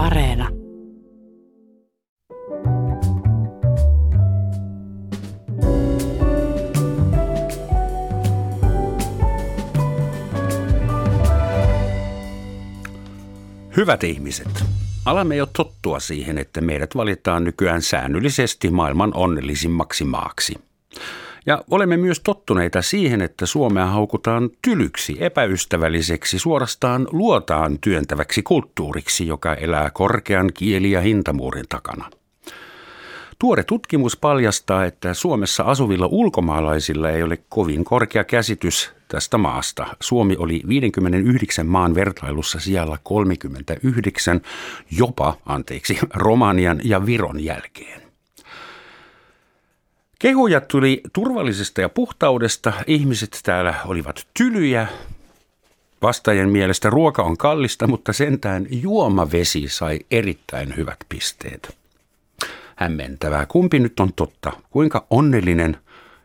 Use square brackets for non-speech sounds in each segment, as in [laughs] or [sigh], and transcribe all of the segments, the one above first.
Areena. Hyvät ihmiset, alamme jo tottua siihen, että meidät valitaan nykyään säännöllisesti maailman onnellisimmaksi maaksi. Ja olemme myös tottuneita siihen, että Suomea haukutaan tylyksi, epäystävälliseksi, suorastaan luotaan työntäväksi kulttuuriksi, joka elää korkean kieli- ja hintamuurin takana. Tuore tutkimus paljastaa, että Suomessa asuvilla ulkomaalaisilla ei ole kovin korkea käsitys tästä maasta. Suomi oli 59 maan vertailussa siellä 39, jopa, anteeksi, Romanian ja Viron jälkeen. Kehuja tuli turvallisesta ja puhtaudesta. Ihmiset täällä olivat tylyjä. Vastaajien mielestä ruoka on kallista, mutta sentään juomavesi sai erittäin hyvät pisteet. Hämmentävää. Kumpi nyt on totta? Kuinka onnellinen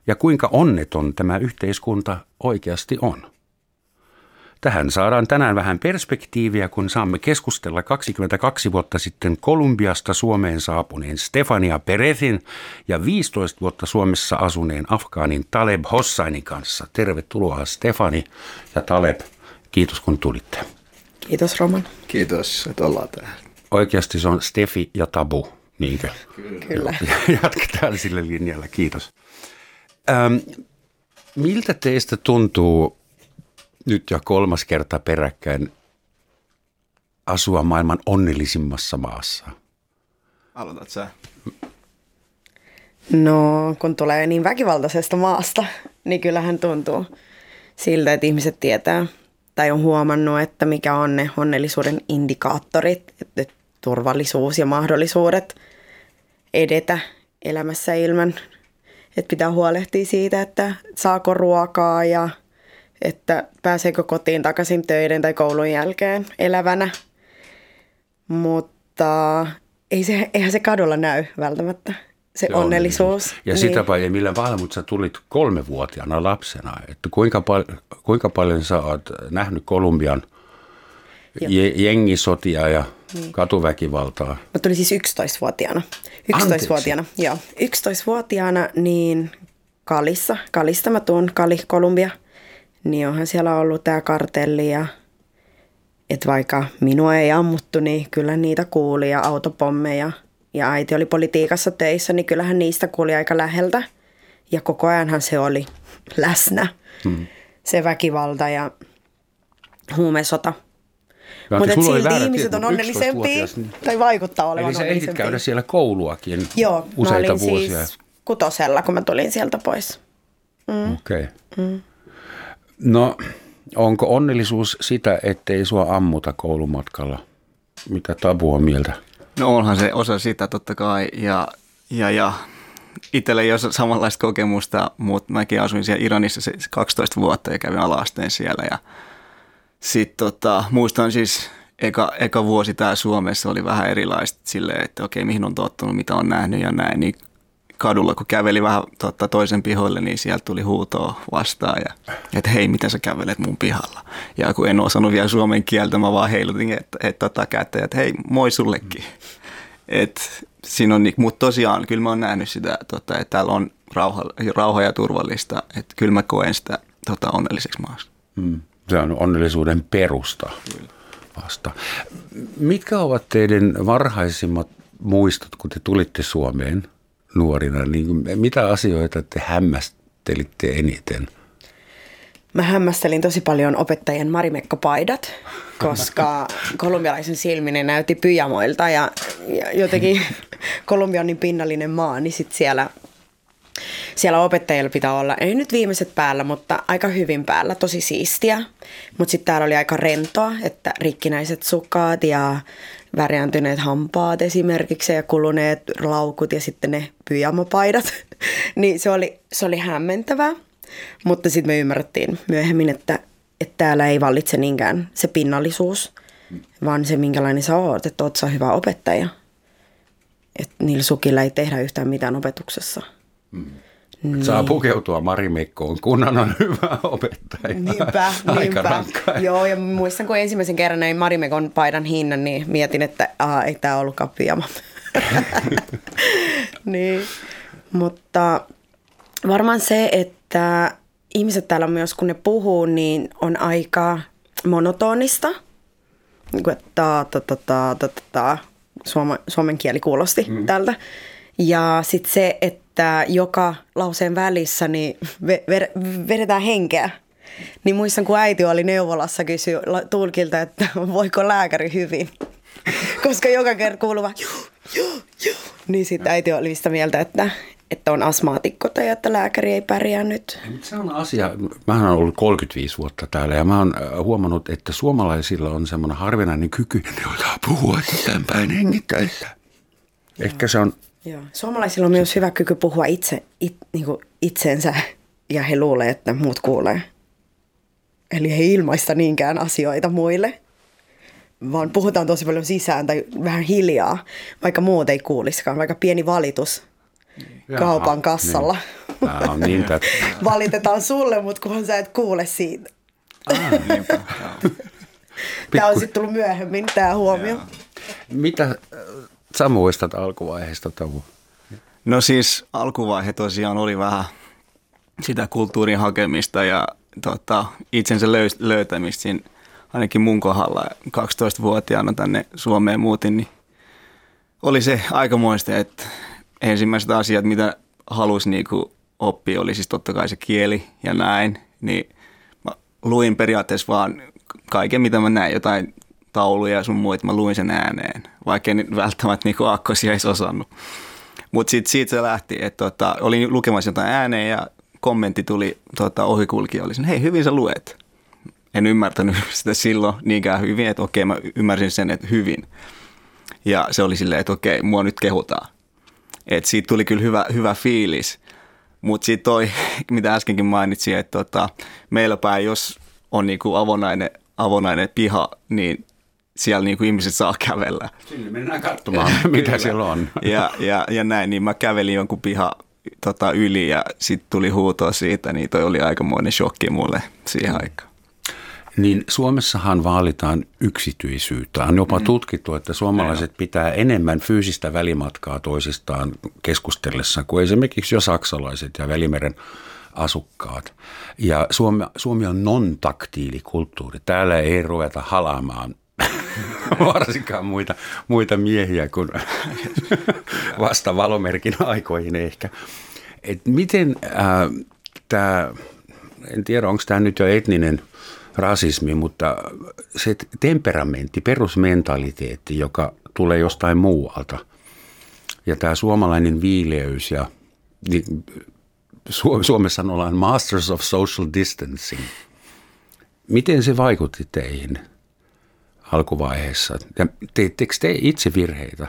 ja kuinka onneton tämä yhteiskunta oikeasti on? Tähän saadaan tänään vähän perspektiiviä, kun saamme keskustella 22 vuotta sitten Kolumbiasta Suomeen saapuneen Stefania Perezin ja 15 vuotta Suomessa asuneen Afgaanin Taleb Hossainin kanssa. Tervetuloa Stefani ja Taleb. Kiitos kun tulitte. Kiitos Roman. Kiitos, että ollaan täällä. Oikeasti se on Stefi ja Tabu, niinkö? Kyllä. [laughs] Jatketaan sillä linjalla, kiitos. Ähm, miltä teistä tuntuu nyt jo kolmas kerta peräkkäin asua maailman onnellisimmassa maassa? Aloitat sä. No, kun tulee niin väkivaltaisesta maasta, niin kyllähän tuntuu siltä, että ihmiset tietää tai on huomannut, että mikä on ne onnellisuuden indikaattorit, että turvallisuus ja mahdollisuudet edetä elämässä ilman, että pitää huolehtia siitä, että saako ruokaa ja – että pääseekö kotiin takaisin töiden tai koulun jälkeen elävänä. Mutta ei se, eihän se kadulla näy välttämättä, se, se onnellisuus. Ja niin. sitä paljon, millä vaan, mutta sä tulit kolmevuotiaana lapsena. Että kuinka, pal- kuinka paljon sä oot nähnyt Kolumbian je- jengisotia ja niin. katuväkivaltaa? Mä tulin siis 11-vuotiaana. 11-vuotiaana, joo. 11-vuotiaana niin Kalissa, Kalista mä tuun, Kali, Kolumbia – niin onhan siellä ollut tämä kartelli ja että vaikka minua ei ammuttu, niin kyllä niitä kuuli ja autopommeja. Ja äiti oli politiikassa töissä, niin kyllähän niistä kuuli aika läheltä. Ja koko ajanhan se oli läsnä, hmm. se väkivalta ja huumesota. Mutta silti ihmiset on onnellisempia, niin... tai vaikuttaa olevan Eli sä ehdit käydä siellä kouluakin Joo, useita mä olin vuosia. siis kutosella, kun mä tulin sieltä pois. Mm. Okei. Okay. Mm. No, onko onnellisuus sitä, ettei sua ammuta koulumatkalla? Mitä Tabu on mieltä? No onhan se osa sitä totta kai ja, ja, ja itsellä ei ole samanlaista kokemusta, mutta mäkin asuin siellä Iranissa 12 vuotta ja kävin alasteen siellä ja sitten tota, muistan siis eka, eka vuosi täällä Suomessa oli vähän erilaista silleen, että okei mihin on tottunut, mitä on nähnyt ja näin, niin kadulla, kun käveli vähän totta, toisen pihoille, niin sieltä tuli huutoa vastaan, ja, että hei, miten sä kävelet mun pihalla? Ja kun en osannut vielä suomen kieltä, mä vaan heilutin, että, että tota kättä, että hei, moi sullekin. Et, siinä on, mutta tosiaan, kyllä mä oon nähnyt sitä, tota, että täällä on rauha, rauha ja turvallista, että kyllä mä koen sitä tota, onnelliseksi maassa. Hmm. Se on onnellisuuden perusta kyllä. vasta. Mitkä ovat teidän varhaisimmat muistot, kun te tulitte Suomeen – nuorina, niin mitä asioita te hämmästelitte eniten? Mä hämmästelin tosi paljon opettajien marimekkopaidat, koska [laughs] kolumbialaisen silminen ne näytti pyjamoilta ja, ja jotenkin [laughs] Kolumbia on niin pinnallinen maa, niin sit siellä, siellä opettajilla pitää olla, ei nyt viimeiset päällä, mutta aika hyvin päällä, tosi siistiä. Mutta sitten täällä oli aika rentoa, että rikkinäiset sukat ja värjääntyneet hampaat esimerkiksi ja kuluneet laukut ja sitten ne pyjamapaidat. [laughs] niin se oli, se oli hämmentävää. Mutta sitten me ymmärrettiin myöhemmin, että, että täällä ei vallitse niinkään se pinnallisuus, vaan se minkälainen sä oot, että oot sä hyvä opettaja. Että niillä sukilla ei tehdä yhtään mitään opetuksessa. Mm. Niin. Saa pukeutua Marimekkoon, kunnan on hyvä opettaja. Niinpä, niinpä. Joo, ja muistan, kun ensimmäisen kerran näin Marimekon paidan hinnan, niin mietin, että aa, ei tämä ollutkaan pyjama. [laughs] niin, mutta varmaan se, että ihmiset täällä myös, kun ne puhuu, niin on aika monotonista. Niin kuin, että ta, ta, ta, ta, ta, ta, Suoma, suomen kieli kuulosti mm. tältä. Ja sitten se, että joka lauseen välissä niin ver- vedetään henkeä. Niin muistan, kun äiti oli neuvolassa kysyi tulkilta, että voiko lääkäri hyvin. [laughs] Koska joka kerta joo. Niin sitten äiti oli sitä mieltä, että, että on asmaatikko tai että lääkäri ei pärjää nyt. Se on asia. Mä olen ollut 35 vuotta täällä ja mä oon äh, huomannut, että suomalaisilla on semmoinen harvinainen kyky, ne puhua sisäänpäin hengittäessä. Ehkä se on... Joo. Suomalaisilla on myös hyvä kyky puhua itse, it, niin kuin itsensä ja he luulee, että muut kuulee. Eli he ilmaista niinkään asioita muille, vaan puhutaan tosi paljon sisään tai vähän hiljaa, vaikka muut ei kuuliskaan, vaikka pieni valitus Jaha, kaupan kassalla. Niin. Tämä on niin [laughs] tätä. Valitetaan sulle, mutta kunhan sä et kuule siitä. Ah, niinpä, Tämä on sitten tullut myöhemmin, tämä huomio. Mitä äh, sä muistat alkuvaiheesta Tavu? No siis alkuvaihe tosiaan oli vähän sitä kulttuurin hakemista ja tota, itsensä löytämistä siinä ainakin mun kohdalla 12-vuotiaana tänne Suomeen muutin, niin oli se aikamoista, että ensimmäiset asiat, mitä halusi niinku oppia, oli siis totta kai se kieli ja näin. Niin mä luin periaatteessa vaan kaiken, mitä mä näin, jotain tauluja ja sun muita, mä luin sen ääneen, vaikka en välttämättä niinku akkosia edes osannut. Mutta sitten siitä se lähti, että tota, olin lukemassa jotain ääneen ja kommentti tuli tota, ohikulkija, oli sen, hei hyvin sä luet. En ymmärtänyt [laughs] sitä silloin niinkään hyvin, että okei mä ymmärsin sen, että hyvin. Ja se oli silleen, että okei, mua nyt kehutaan. Et siitä tuli kyllä hyvä, hyvä fiilis. Mutta sitten toi, [laughs] mitä äskenkin mainitsin, että tota, meillä päin, jos on niinku avonainen, avonainen piha, niin siellä niinku ihmiset saa kävellä. Sinne mennään katsomaan, [laughs] mitä siellä on. Ja, ja, ja näin, niin mä kävelin jonkun piha tota, yli ja sitten tuli huutoa siitä, niin toi oli aikamoinen shokki mulle siihen aikaan. Niin Suomessahan vaalitaan yksityisyyttä. On jopa mm. tutkittu, että suomalaiset pitää enemmän fyysistä välimatkaa toisistaan keskustellessa kuin esimerkiksi jo saksalaiset ja Välimeren asukkaat. Ja Suomi, Suomi on non-taktiilikulttuuri. Täällä ei ruveta halaamaan [laughs] varsinkaan muita, muita miehiä kuin [laughs] vasta valomerkin aikoihin ehkä. Et miten äh, tämä, en tiedä onko tämä nyt jo etninen – rasismi, mutta se temperamentti, perusmentaliteetti, joka tulee jostain muualta. Ja tämä suomalainen viileys ja niin, Suomessa ollaan Masters of Social Distancing. Miten se vaikutti teihin alkuvaiheessa? Ja teittekö te itse virheitä?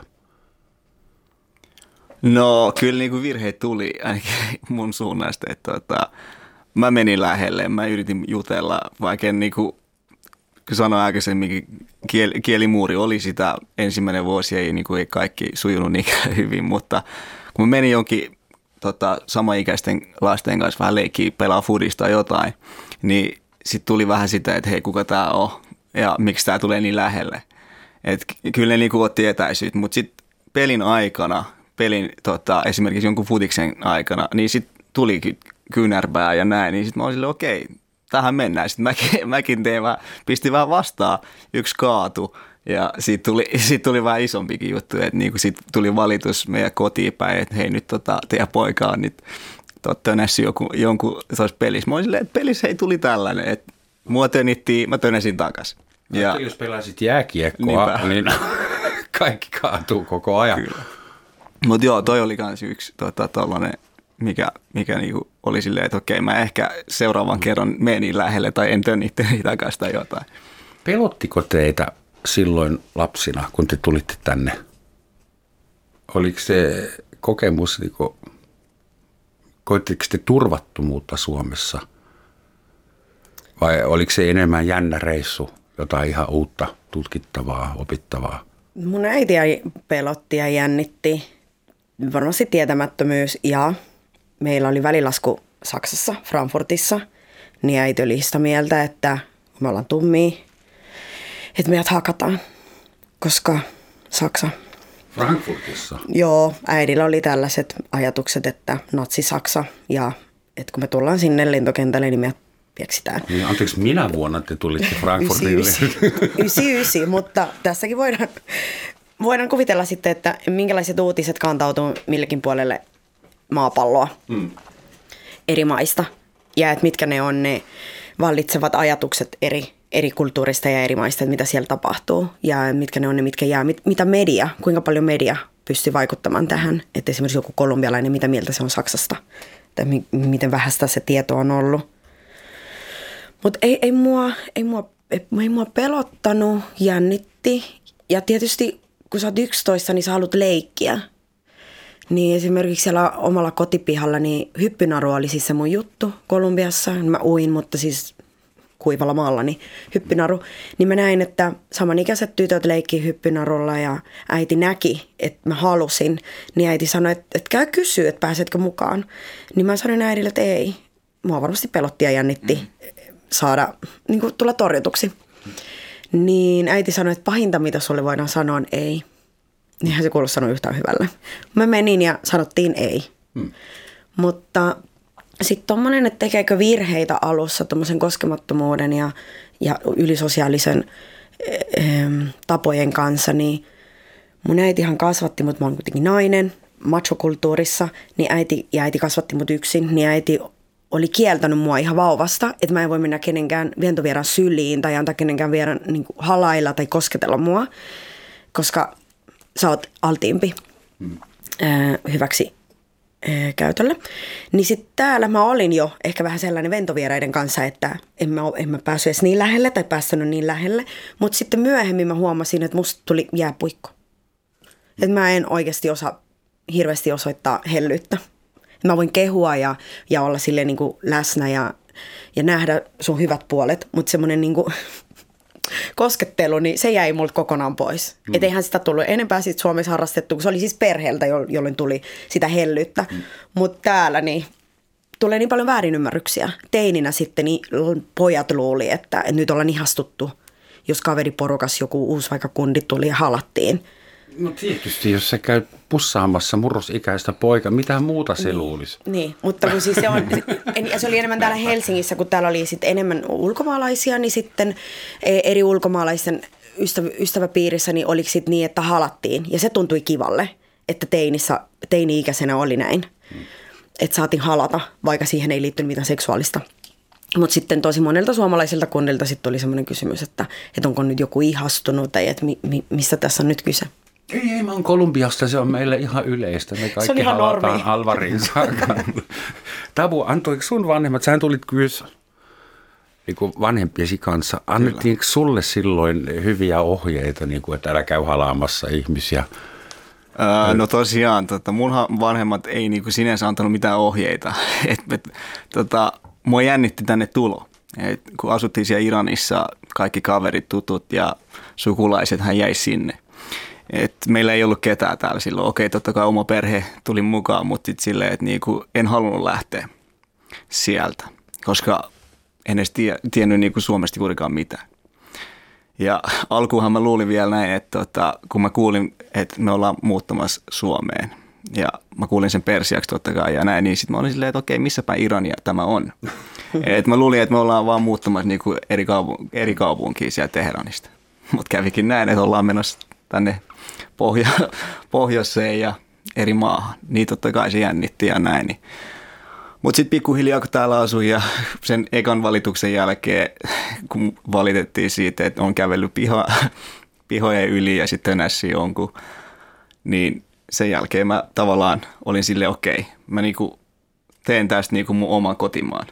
No kyllä niin kuin virheitä tuli ainakin mun suunnasta. Että, tota, mä menin lähelle, mä yritin jutella, vaikka en niinku, kun sanoin aikaisemmin, kiel, kielimuuri oli sitä ensimmäinen vuosi, ei, niinku, ei kaikki sujunut niin [laughs] hyvin, mutta kun mä menin jonkin tota, samaikäisten lasten kanssa vähän leikkiä, pelaa fudista jotain, niin sitten tuli vähän sitä, että hei, kuka tämä on ja miksi tämä tulee niin lähelle. Et kyllä ne niinku otti etäisyyttä, mutta sitten pelin aikana, pelin tota, esimerkiksi jonkun futiksen aikana, niin sitten tulikin kynärpää ja näin, niin sitten mä olin okei, tähän mennään. Sitten mäkin, [laughs] mäkin tein vähän, pistin vähän vastaan, yksi kaatu ja siitä tuli, [laughs] siitä tuli vähän isompikin juttu, että niin sitten tuli valitus meidän kotiin päin, että hei nyt tota, teidän poika on nyt tönässyt joku, jonkun pelissä. Mä olin silleen, että pelissä ei tuli tällainen, että mua tönittiin, mä tönäsin takas. Ja, jos pelasit jääkiekkoa, niinpä. niin [laughs] kaikki kaatuu koko ajan. Mutta joo, toi oli myös yksi tota, mikä, mikä niinku oli silleen, että okei, mä ehkä seuraavan kerran menen niin lähelle tai en tön itteni [laughs] takaisin tai jotain. Pelottiko teitä silloin lapsina, kun te tulitte tänne? Oliko se kokemus, niin kuin, koitteko te turvattomuutta Suomessa? Vai oliko se enemmän jännä reissu, jotain ihan uutta, tutkittavaa, opittavaa? Mun äitiä pelotti ja jännitti. Varmasti tietämättömyys ja meillä oli välilasku Saksassa, Frankfurtissa, niin äiti oli sitä mieltä, että me ollaan tummia, että meidät hakataan, koska Saksa. Frankfurtissa? Joo, äidillä oli tällaiset ajatukset, että natsi-Saksa ja että kun me tullaan sinne lentokentälle, niin me pieksitään. Niin, anteeksi, minä vuonna te tulitte Frankfurtille? 99, mutta tässäkin voidaan, voidaan kuvitella sitten, että minkälaiset uutiset kantautuu millekin puolelle maapalloa mm. eri maista. Ja että mitkä ne on ne vallitsevat ajatukset eri, eri kulttuurista ja eri maista, että mitä siellä tapahtuu. Ja mitkä ne on ne, mitkä jää, mit, mitä media, kuinka paljon media pystyy vaikuttamaan tähän. Että esimerkiksi joku kolumbialainen, mitä mieltä se on Saksasta. Tai mi, miten vähäistä se tieto on ollut. Mutta ei, ei, mua, ei, mua, ei, mua pelottanut, jännitti. Ja tietysti kun sä oot 11, niin sä haluat leikkiä. Niin esimerkiksi siellä omalla kotipihalla, niin hyppynaru oli siis se mun juttu Kolumbiassa. Mä uin, mutta siis kuivalla maalla, niin hyppynaru. Niin mä näin, että samanikäiset tytöt leikki hyppynarulla ja äiti näki, että mä halusin. Niin äiti sanoi, että, että käy kysyä, että pääsetkö mukaan. Niin mä sanoin äidille, että ei. Mua varmasti pelotti ja jännitti mm. Saada, niin kuin tulla torjutuksi. Niin äiti sanoi, että pahinta mitä sulle voidaan sanoa on ei. Niinhän se kuulostanut yhtään hyvälle. Mä menin ja sanottiin ei. Hmm. Mutta sitten tuommoinen, että tekeekö virheitä alussa tuommoisen koskemattomuuden ja, ja ylisosiaalisen e, tapojen kanssa, niin mun äitihan kasvatti mut, mä oon kuitenkin nainen, machokulttuurissa, niin äiti, ja äiti kasvatti mut yksin, niin äiti oli kieltänyt mua ihan vauvasta, että mä en voi mennä kenenkään vientovieraan syliin tai antaa kenenkään vieraan niin halailla tai kosketella mua, koska sä oot altiimpi mm. ää, hyväksi ää, käytölle. Niin sitten täällä mä olin jo ehkä vähän sellainen ventovieraiden kanssa, että en mä, en mä päässyt edes niin lähelle tai päästänyt niin lähelle. Mutta sitten myöhemmin mä huomasin, että musta tuli jääpuikko. Että mä en oikeasti osaa hirveästi osoittaa hellyyttä. Mä voin kehua ja, ja olla silleen niin kuin läsnä ja, ja nähdä sun hyvät puolet, mutta semmoinen niin kuin [laughs] koskettelu, niin se jäi multa kokonaan pois. Mm. Että eihän sitä tullut enempää sit Suomessa harrastettu, kun se oli siis perheeltä, jolloin tuli sitä hellyyttä. Mm. Mutta täällä niin tulee niin paljon väärinymmärryksiä. Teininä sitten niin pojat luuli, että, että nyt ollaan ihastuttu, jos kaveriporukas joku uusi vaikka kundi tuli ja halattiin – No tietysti, jos sä käyt pussaamassa murrosikäistä poika, mitä muuta se niin, luulisi? Niin, mutta kun siis se on, [laughs] ja se oli enemmän täällä Helsingissä, kun täällä oli sitten enemmän ulkomaalaisia, niin sitten e, eri ulkomaalaisten ystävä, ystäväpiirissä niin oliko sitten niin, että halattiin. Ja se tuntui kivalle, että teinissä, teini-ikäisenä oli näin. Hmm. Että saatiin halata, vaikka siihen ei liittynyt mitään seksuaalista. Mutta sitten tosi monelta suomalaisilta kunnilta sitten tuli semmoinen kysymys, että, että onko nyt joku ihastunut tai että mi, mi, mistä tässä on nyt kyse. Ei, ei, mä oon Kolumbiasta, se on meille ihan yleistä. Me kaikki se on ihan halataan Alvariin saakka. Tabu, antoiko sun vanhemmat, sähän tulit kyllä niin kuin vanhempiesi kanssa. Annettiinko sulle silloin hyviä ohjeita, niin kuin, että älä käy halaamassa ihmisiä? Öö, no tosiaan, tota, mun vanhemmat ei niin kuin sinänsä antanut mitään ohjeita. [laughs] et, et, tota, mua jännitti tänne tulo. Et, kun asuttiin siellä Iranissa, kaikki kaverit, tutut ja sukulaiset, hän jäi sinne. Et meillä ei ollut ketään täällä silloin. Okei, totta kai oma perhe tuli mukaan, mutta sitten silleen, että niinku en halunnut lähteä sieltä, koska en edes tie, tiennyt niinku Suomesta juurikaan mitään. Ja alkuunhan mä luulin vielä näin, että tota, kun mä kuulin, että me ollaan muuttamassa Suomeen, ja mä kuulin sen persiaksi totta kai ja näin, niin sitten mä olin silleen, että okei, missäpä Irania tämä on. [laughs] Et mä luulin, että me ollaan vaan muuttamassa niinku eri, kaupun, eri kaupunkiin sieltä Teheranista. Mutta kävikin näin, että ollaan menossa tänne pohja, pohjoiseen ja eri maahan. Niin totta kai se jännitti ja näin. Niin. Mutta sitten pikkuhiljaa kun täällä asui ja sen ekan valituksen jälkeen, kun valitettiin siitä, että on kävellyt piha, pihojen yli ja sitten nässi jonkun, niin sen jälkeen mä tavallaan olin sille okei, okay, mä niinku teen tästä niinku mun oman kotimaan.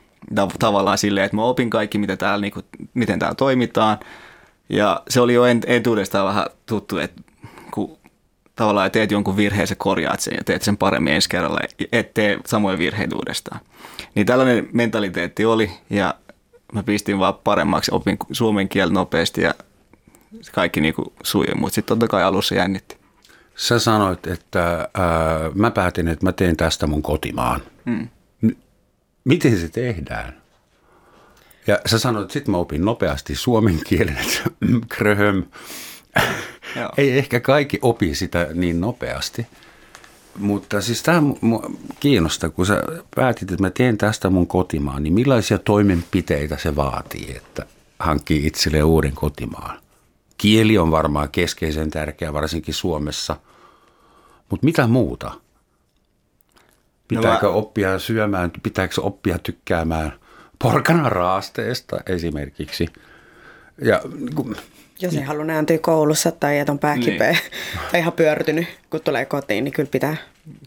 Tavallaan silleen, että mä opin kaikki, mitä täällä, niinku, miten täällä toimitaan. Ja se oli jo entuudestaan vähän tuttu, että tavallaan teet jonkun virheen, sä korjaat sen ja teet sen paremmin ensi kerralla, et tee samoja virheitä uudestaan. Niin tällainen mentaliteetti oli ja mä pistin vaan paremmaksi, opin suomen kielen nopeasti ja kaikki niin sujui, mutta sitten totta kai alussa jännitti. Sä sanoit, että ää, mä päätin, että mä teen tästä mun kotimaan. Hmm. Miten se tehdään? Ja sä sanoit, että sitten mä opin nopeasti suomen kielen, että [laughs] kröhöm. Ei ehkä kaikki opi sitä niin nopeasti. Mutta siis tämä kiinnostaa, kun sä päätit, että mä teen tästä mun kotimaan, niin millaisia toimenpiteitä se vaatii, että hankkii itselleen uuden kotimaan? Kieli on varmaan keskeisen tärkeä, varsinkin Suomessa. Mutta mitä muuta? Pitääkö no mä... oppia syömään, pitääkö oppia tykkäämään porkana raasteesta esimerkiksi? Ja, kun, jos ei halua nääntyä koulussa tai että on pää niin. [laughs] tai ihan pyörtynyt, kun tulee kotiin, niin kyllä pitää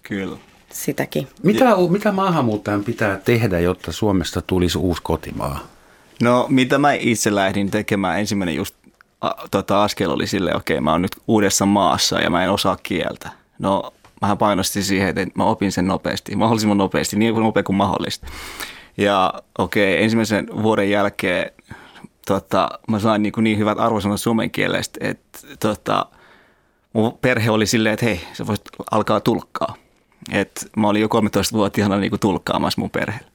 kyllä. sitäkin. Mitä, mitä maahanmuuttajan pitää tehdä, jotta Suomesta tulisi uusi kotimaa? No mitä mä itse lähdin tekemään, ensimmäinen just a, tota, askel oli silleen, okei okay, mä oon nyt uudessa maassa ja mä en osaa kieltä. No mähän painostin siihen, että mä opin sen nopeasti, mahdollisimman nopeasti, niin kuin nopea kuin mahdollista. Ja okei, okay, ensimmäisen vuoden jälkeen tota, mä sain niin, niin hyvät arvosanat suomen kielestä, että tota, mun perhe oli silleen, että hei, sä voisit alkaa tulkkaa. Et mä olin jo 13-vuotiaana niin tulkkaamassa mun perheelle.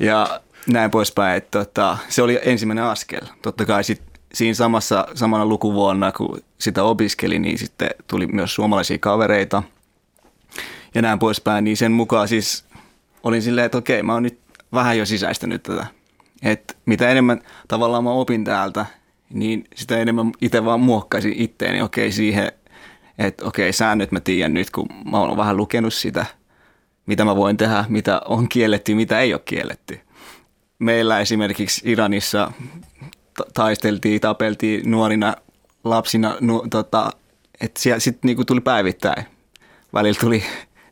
Ja näin poispäin, että tota, se oli ensimmäinen askel. Totta kai sit siinä samassa, samana lukuvuonna, kun sitä opiskeli, niin sitten tuli myös suomalaisia kavereita ja näin poispäin. Niin sen mukaan siis olin silleen, että okei, mä oon nyt vähän jo sisäistänyt tätä että mitä enemmän tavallaan mä opin täältä, niin sitä enemmän itse vaan muokkaisin itteeni okei siihen, että okei säännöt mä tiedän nyt, kun mä oon vähän lukenut sitä, mitä mä voin tehdä, mitä on kielletty, mitä ei ole kielletty. Meillä esimerkiksi Iranissa taisteltiin, tapeltiin nuorina lapsina, nu, tota, että sitten niinku tuli päivittäin. Välillä tuli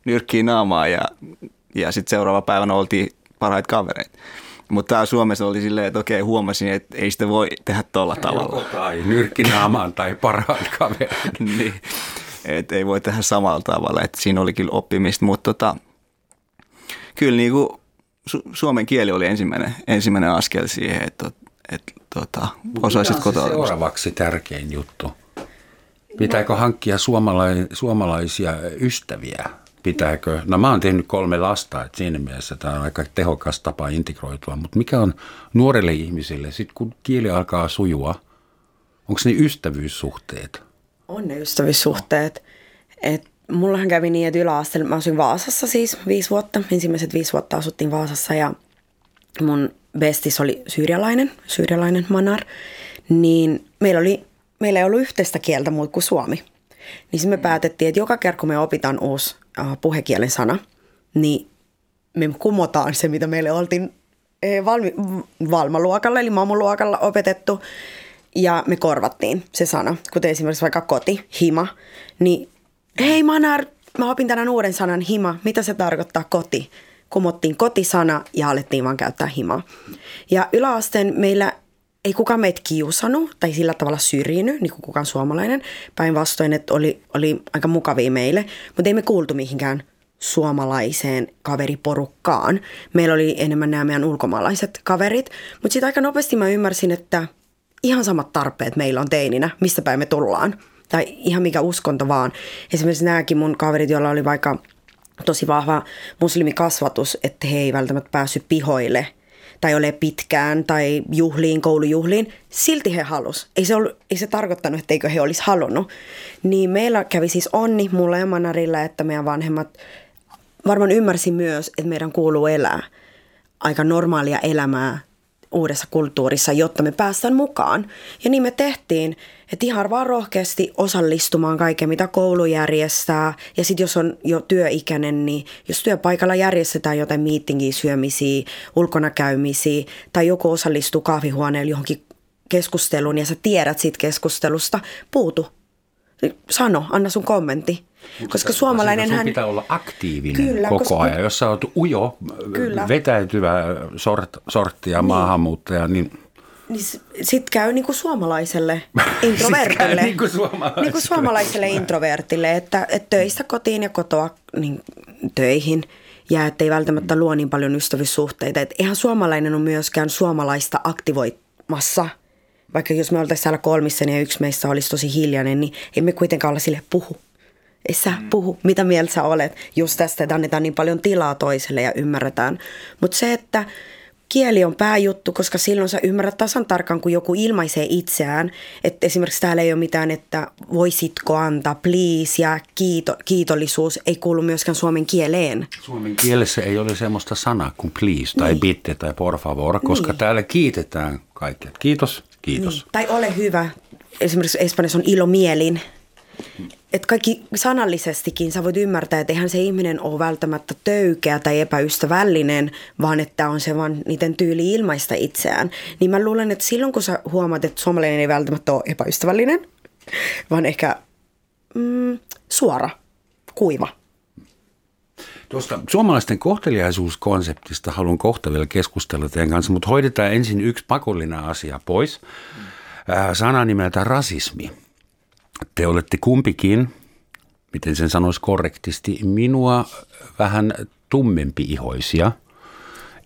nyrkkiin naamaa ja, ja sitten seuraava päivänä oltiin parhaita kavereita. Mutta täällä Suomessa oli silleen, että okei, huomasin, että ei sitä voi tehdä tuolla tavalla. Joko tai nyrkkinaamaan [laughs] tai parhaat kaverit. niin, että ei voi tehdä samalla tavalla, että siinä oli kyllä oppimista, mutta tota, kyllä niin kuin su- suomen kieli oli ensimmäinen, ensimmäinen askel siihen, että, että tota, osaisit kotoutua. seuraavaksi tärkein juttu? Pitääkö hankkia suomalai- suomalaisia ystäviä pitääkö, no mä oon tehnyt kolme lasta, että siinä mielessä tämä on aika tehokas tapa integroitua, mutta mikä on nuorelle ihmisille, sitten kun kieli alkaa sujua, onko ne ystävyyssuhteet? On ne ystävyyssuhteet. Et mullahan kävi niin, että yläasteella, mä asuin Vaasassa siis viisi vuotta, ensimmäiset viisi vuotta asuttiin Vaasassa ja mun bestis oli syyrialainen, syyrialainen manar, niin meillä, oli, meillä ei ollut yhteistä kieltä muuta kuin suomi. Niin me päätettiin, että joka kerta kun me opitaan uusi puhekielen sana, niin me kumotaan se, mitä meille oltiin eh, valmi, valmaluokalla, eli maamuluokalla opetettu, ja me korvattiin se sana, kuten esimerkiksi vaikka koti, hima, niin hei Manar, mä opin tänään uuden sanan hima, mitä se tarkoittaa koti? Kumottiin kotisana ja alettiin vaan käyttää himaa. Ja yläasteen meillä ei kukaan meitä kiusannut tai sillä tavalla syrjinyt, niin kuin kukaan suomalainen. Päinvastoin, että oli, oli aika mukavia meille, mutta ei me kuultu mihinkään suomalaiseen kaveriporukkaan. Meillä oli enemmän nämä meidän ulkomaalaiset kaverit, mutta sitten aika nopeasti mä ymmärsin, että ihan samat tarpeet meillä on teininä, mistä päin me tullaan. Tai ihan mikä uskonto vaan. Esimerkiksi nämäkin mun kaverit, joilla oli vaikka tosi vahva muslimikasvatus, että he ei välttämättä päässyt pihoille – tai ole pitkään tai juhliin, koulujuhliin, silti he halus. Ei se, ollut, ei se tarkoittanut, etteikö he olisi halunnut. Niin meillä kävi siis onni mulla ja Manarilla, että meidän vanhemmat varmaan ymmärsi myös, että meidän kuuluu elää aika normaalia elämää uudessa kulttuurissa, jotta me päästään mukaan. Ja niin me tehtiin, että ihan vaan rohkeasti osallistumaan kaiken, mitä koulu järjestää. Ja sitten jos on jo työikäinen, niin jos työpaikalla järjestetään jotain meetingiä, syömisiä, ulkona käymisiä, tai joku osallistuu kahvihuoneelle johonkin keskusteluun ja sä tiedät siitä keskustelusta, puutu. Sano, anna sun kommentti. Koska suomalainen hän... pitää olla aktiivinen kyllä, koko koska... ajan. Jos sä oot ujo, kyllä. vetäytyvä sort, sortti ja niin. maahanmuuttaja, niin niin sitten käy niin kuin suomalaiselle [laughs] introvertille. niin kuin suomalaiselle. Niin kuin suomalaiselle introvertille, että, että töistä kotiin ja kotoa niin, töihin. Ja ettei välttämättä luo niin paljon ystävyyssuhteita. Että eihän suomalainen ole myöskään suomalaista aktivoimassa. Vaikka jos me oltaisiin siellä kolmissa niin ja yksi meistä olisi tosi hiljainen, niin emme kuitenkaan olla sille puhu Ei sä puhu, mitä mieltä sä olet. Just tästä, että annetaan niin paljon tilaa toiselle ja ymmärretään. Mutta se, että kieli on pääjuttu, koska silloin sä ymmärrät tasan tarkkaan, kun joku ilmaisee itseään. Että esimerkiksi täällä ei ole mitään, että voisitko antaa, please ja kiito, kiitollisuus ei kuulu myöskään suomen kieleen. Suomen kielessä ei ole semmoista sanaa kuin please tai niin. bitte tai por favor, koska niin. täällä kiitetään kaikkea. Kiitos, kiitos. Niin. Tai ole hyvä. Esimerkiksi Espanjassa on ilomielin että kaikki sanallisestikin sä voit ymmärtää, että eihän se ihminen ole välttämättä töykeä tai epäystävällinen, vaan että on se vaan niiden tyyli ilmaista itseään. Niin mä luulen, että silloin kun sä huomaat, että suomalainen ei välttämättä ole epäystävällinen, vaan ehkä mm, suora, kuiva. Tuosta suomalaisten kohteliaisuuskonseptista haluan kohta vielä keskustella teidän kanssa, mutta hoidetaan ensin yksi pakollinen asia pois. Sana nimeltä rasismi. Te olette kumpikin, miten sen sanoisi korrektisti, minua vähän tummempi ihoisia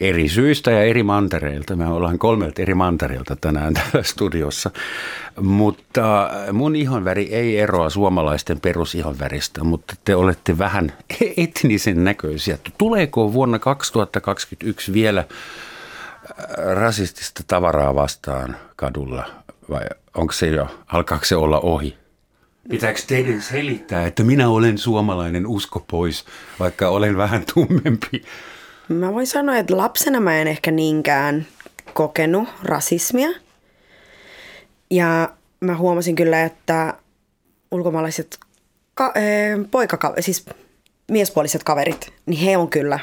eri syistä ja eri mantereilta. Me ollaan kolmelta eri mantereilta tänään [laughs] täällä studiossa. Mutta mun ihonväri ei eroa suomalaisten perusihonväristä, mutta te olette vähän [laughs] etnisen näköisiä. Tuleeko vuonna 2021 vielä äh, rasistista tavaraa vastaan kadulla vai onko se jo, alkaako se olla ohi? Pitääkö teidän selittää, että minä olen suomalainen usko pois, vaikka olen vähän tummempi? Mä voin sanoa, että lapsena mä en ehkä niinkään kokenut rasismia. Ja mä huomasin kyllä, että ulkomaalaiset ka- eh, poika, siis miespuoliset kaverit, niin he on kyllä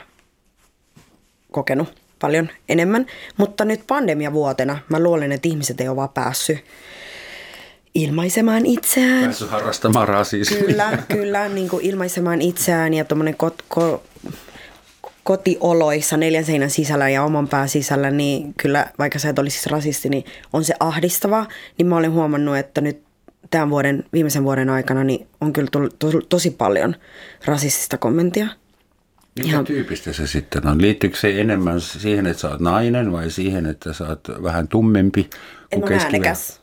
kokenut paljon enemmän. Mutta nyt pandemiavuotena mä luulen, että ihmiset ei ole vaan päässyt ilmaisemaan itseään. Pääsy harrastamaan rasismia. Kyllä, kyllä niin kuin ilmaisemaan itseään ja tuommoinen kot, ko, kotioloissa neljän seinän sisällä ja oman pään sisällä, niin kyllä vaikka sä et olisi siis rasisti, niin on se ahdistava. Niin mä olen huomannut, että nyt tämän vuoden, viimeisen vuoden aikana niin on kyllä tullut to, tosi paljon rasistista kommenttia. Mikä Ihan... tyypistä se sitten on? Liittyykö se enemmän siihen, että sä oot nainen vai siihen, että sä oot vähän tummempi kuin En äänekäs.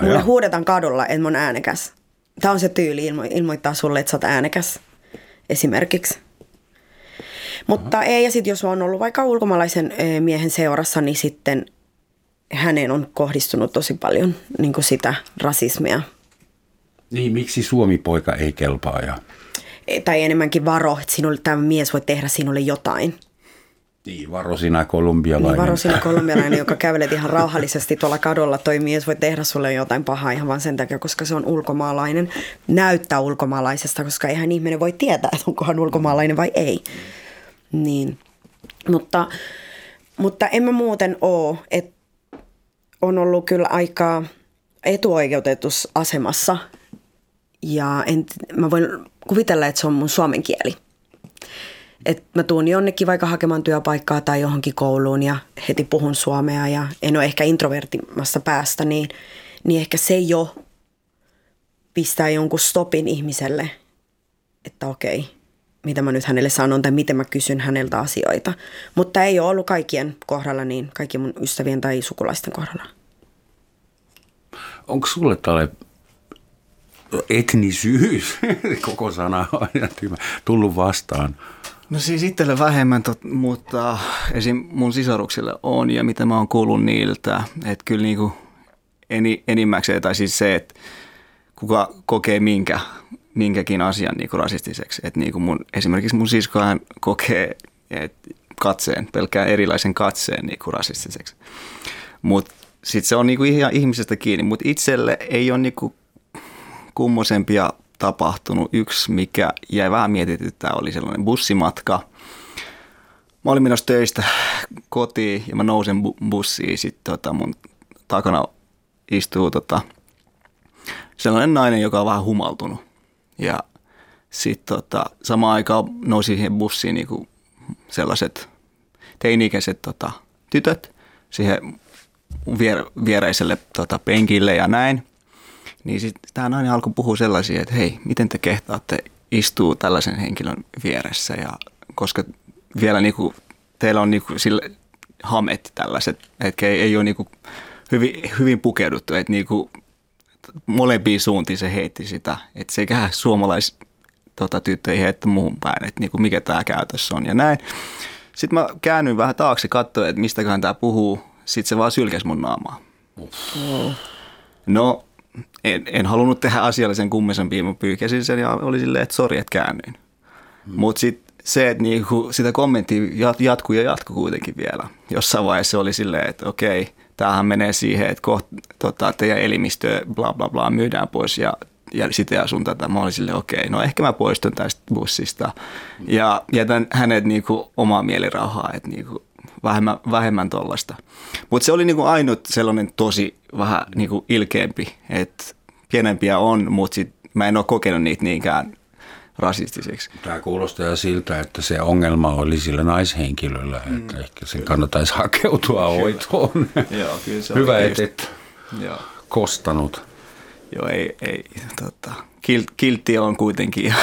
Mulle Aja. huudetaan kadulla, että mä oon äänekäs. Tämä on se tyyli ilmo- ilmoittaa sulle, että sä oot äänekäs esimerkiksi. Mutta Aha. ei, ja sitten jos on ollut vaikka ulkomaalaisen miehen seurassa, niin sitten häneen on kohdistunut tosi paljon niin kuin sitä rasismia. Niin, miksi suomipoika ei kelpaa? Ja... E, tai enemmänkin varo, että sinulle, tämä mies voi tehdä sinulle jotain. Niin, varo sinä kolumbialainen. Niin, varo sinä kolumbialainen, joka kävelet ihan rauhallisesti tuolla kadulla. Toi mies voi tehdä sulle jotain pahaa ihan vain sen takia, koska se on ulkomaalainen. Näyttää ulkomaalaisesta, koska eihän ihminen voi tietää, että onko hän ulkomaalainen vai ei. Niin. Mutta, mutta en mä muuten oo, että on ollut kyllä aika etuoikeutetus asemassa. Ja en, mä voin kuvitella, että se on mun suomen kieli että mä tuun jonnekin vaikka hakemaan työpaikkaa tai johonkin kouluun ja heti puhun suomea ja en ole ehkä introvertimassa päästä, niin, niin ehkä se jo pistää jonkun stopin ihmiselle, että okei, mitä mä nyt hänelle sanon tai miten mä kysyn häneltä asioita. Mutta ei ole ollut kaikkien kohdalla niin, kaikkien mun ystävien tai sukulaisten kohdalla. Onko sulle tälle etnisyys, [laughs] koko sana on tullut vastaan? No siis itselle vähemmän, tot, mutta esim. mun sisaruksille on ja mitä mä oon kuullut niiltä, että kyllä niinku eni, enimmäkseen, tai siis se, että kuka kokee minkä, minkäkin asian niinku rasistiseksi. Että niinku mun, esimerkiksi mun siskohan kokee et katseen, pelkää erilaisen katseen niinku rasistiseksi. Mutta sitten se on niinku ihan ihmisestä kiinni, mutta itselle ei ole niinku kummosempia tapahtunut. Yksi, mikä jäi vähän mietityttää, oli sellainen bussimatka. Mä olin menossa töistä kotiin ja mä nousen bu- bussiin. Sitten tota mun takana istuu tota, sellainen nainen, joka on vähän humaltunut. Ja sitten tota, samaan aikaan nousi siihen bussiin niinku sellaiset teini-ikäiset tota, tytöt siihen vier- viereiselle tota, penkille ja näin. Niin sitten tämä nainen alkoi puhua sellaisia, että hei, miten te kehtaatte istuu tällaisen henkilön vieressä ja koska vielä niinku, teillä on niinku sille hamet tällaiset, että ei, ei ole niinku hyvin, hyvin pukeuduttu, että niinku, molempiin suuntiin se heitti sitä. Että sekä suomalais tota, tyttöihin että muuhun päin, että niin kuin mikä tämä käytössä on ja näin. Sitten mä käännyin vähän taakse, katsoin, että mistäköhän tämä puhuu. Sitten se vaan sylkäsi mun naamaa. No, en, en halunnut tehdä asiallisen kummisempi, mä pyykäsin sen ja oli silleen, että sori, että käännyin. Mm. Mutta sitten se, että niinku sitä kommenttia jatkuu ja jatkuu kuitenkin vielä. Jossain vaiheessa oli silleen, että okei, tämähän menee siihen, että koht, tota, teidän elimistöä bla bla bla myydään pois ja, ja sitä ja sun tätä. Mä olin silleen, okei, no ehkä mä poistun tästä bussista ja jätän hänet niinku omaa mielirauhaa, että niinku vähemmän, vähemmän tollasta. Mutta se oli niinku ainut sellainen tosi vähän niinku ilkeämpi, että pienempiä on, mutta sit mä en ole kokenut niitä niinkään rasistisiksi. Tämä kuulostaa siltä, että se ongelma oli sillä naishenkilöllä, mm. että ehkä sen kannattaisi hakeutua hoitoon. Joo, kyllä se Hyvä, että et Joo. kostanut. Joo, ei, ei tota, kil, kiltti on kuitenkin,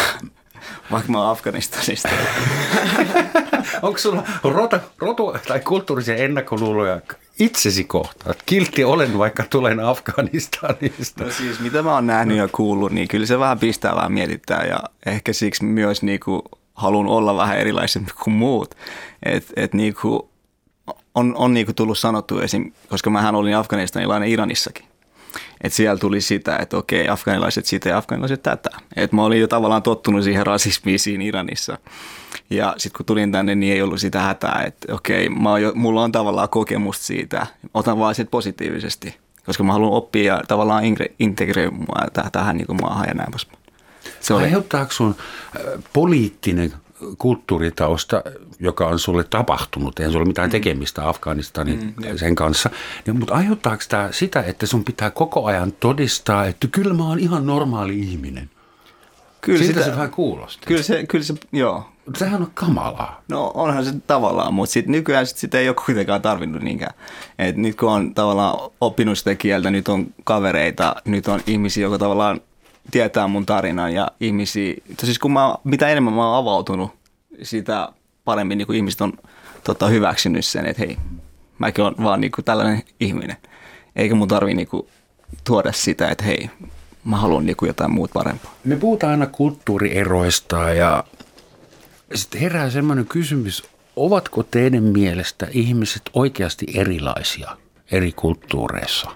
vaikka mä oon Afganistanista. [laughs] Onko sulla rotu, rotu tai kulttuurisia ennakkoluuloja itsesi kohtaan? Kiltti olen, vaikka tulen Afganistanista. No siis mitä mä oon nähnyt ja kuullut, niin kyllä se vähän pistää vähän mietittää ja ehkä siksi myös niinku haluan olla vähän erilaisempi kuin muut. Et, et niinku, on, on niinku tullut sanottu esim, koska mähän olin afganistanilainen Iranissakin. Et siellä tuli sitä, että okei, afganilaiset sitä ja afganilaiset tätä. Et mä olin jo tavallaan tottunut siihen rasismiin siinä Iranissa. Ja sitten kun tulin tänne, niin ei ollut sitä hätää, että okei, mä jo, mulla on tavallaan kokemusta siitä. Otan vaan sit positiivisesti, koska mä haluan oppia ja tavallaan integroimaan tähän niin kuin maahan ja näin poispäin. Se oli. Aiheuttaako sun poliittinen kulttuuritausta, joka on sulle tapahtunut, eihän sulla ole mitään mm. tekemistä Afganistanin mm, sen kanssa, niin, mutta aiheuttaako tämä sitä, että sun pitää koko ajan todistaa, että kyllä mä oon ihan normaali ihminen? Kyllä Siltä sitä, se vähän kuulostaa. Kyllä se, kyllä se joo. Sehän on kamalaa. No onhan se tavallaan, mutta sit nykyään sit sitä ei ole kuitenkaan tarvinnut niinkään. Et nyt kun on tavallaan oppinut sitä kieltä, nyt on kavereita, nyt on ihmisiä, jotka tavallaan tietää mun tarinan ja ihmisiä. Siis kun mä, mitä enemmän mä oon avautunut, sitä paremmin niin kuin ihmiset on tota, hyväksynyt sen, että hei, mäkin olen vaan niin kuin tällainen ihminen. Eikä mun tarvi niin kuin, tuoda sitä, että hei, mä haluan niin kuin jotain muut parempaa. Me puhutaan aina kulttuurieroista ja sitten herää semmoinen kysymys, ovatko teidän mielestä ihmiset oikeasti erilaisia eri kulttuureissa?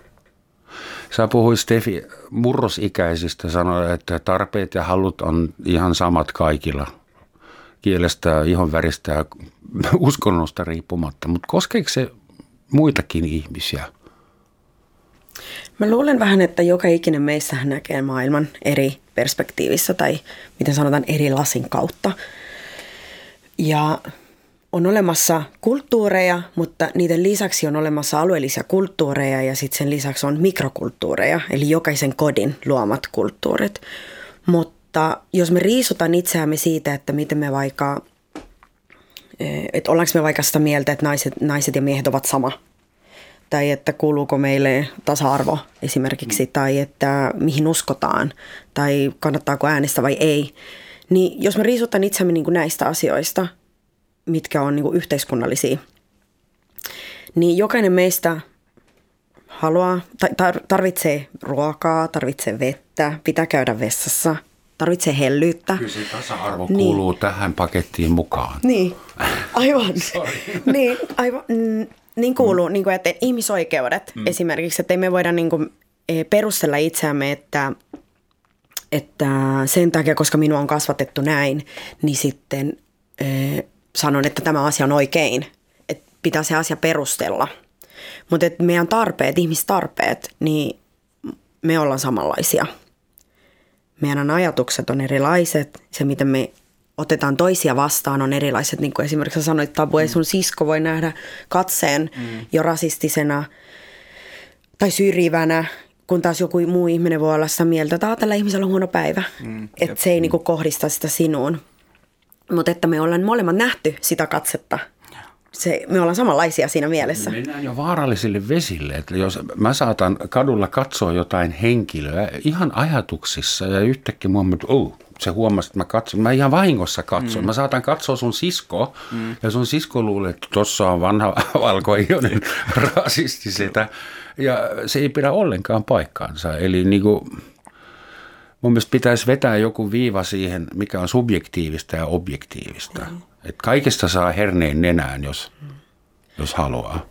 Sä puhuit Stefi murrosikäisistä, sanoit, että tarpeet ja halut on ihan samat kaikilla kielestä, ihon väristä ja [laughs] uskonnosta riippumatta, mutta koskeeko se muitakin ihmisiä? Mä luulen vähän, että joka ikinen meissä näkee maailman eri perspektiivissä tai miten sanotaan eri lasin kautta. Ja on olemassa kulttuureja, mutta niiden lisäksi on olemassa alueellisia kulttuureja ja sitten sen lisäksi on mikrokulttuureja, eli jokaisen kodin luomat kulttuurit. Mutta jos me riisutaan itseämme siitä, että miten me vaikka, eh, että ollaanko me vaikka sitä mieltä, että naiset, naiset ja miehet ovat sama, tai että kuuluuko meille tasa-arvo esimerkiksi, tai että mihin uskotaan, tai kannattaako äänestä vai ei, niin jos me riisutaan itseämme niin kuin näistä asioista – mitkä on niin yhteiskunnallisia, niin jokainen meistä haluaa, tarvitsee ruokaa, tarvitsee vettä, pitää käydä vessassa, tarvitsee hellyyttä. Kyllä se tasa-arvo niin. kuuluu tähän pakettiin mukaan. Niin, [laughs] aivan. [laughs] niin, aivan. Niin kuuluu, mm. niin kuin, että ihmisoikeudet mm. esimerkiksi, että me voida niin kuin, e, perustella itseämme, että, että sen takia, koska minua on kasvatettu näin, niin sitten e, sanon, että tämä asia on oikein. Että pitää se asia perustella. Mutta että meidän tarpeet, ihmistarpeet, niin me ollaan samanlaisia. Meidän ajatukset on erilaiset. Se, miten me otetaan toisia vastaan, on erilaiset. Niin kuin esimerkiksi sä sanoit, Tabu, mm. sun sisko voi nähdä katseen mm. jo rasistisena tai syrjivänä, kun taas joku muu ihminen voi olla sitä mieltä, että tällä ihmisellä on huono päivä. Mm, että se ei mm. niin kuin, kohdista sitä sinuun. Mutta että me ollaan molemmat nähty sitä katsetta. Se, me ollaan samanlaisia siinä mielessä. Mennään jo vaarallisille vesille. Että jos mä saatan kadulla katsoa jotain henkilöä ihan ajatuksissa ja yhtäkkiä mua että oh, se huomasi, että mä katson. Mä ihan vahingossa katson. Mm. Mä saatan katsoa sun sisko mm. ja sun sisko luulee, että tuossa on vanha [laughs] valkoinen [laughs] rasisti sitä. Ja se ei pidä ollenkaan paikkaansa. Eli niin kuin, mun mielestä pitäisi vetää joku viiva siihen, mikä on subjektiivista ja objektiivista. Mm. Et kaikesta saa herneen nenään, jos, mm. jos haluaa.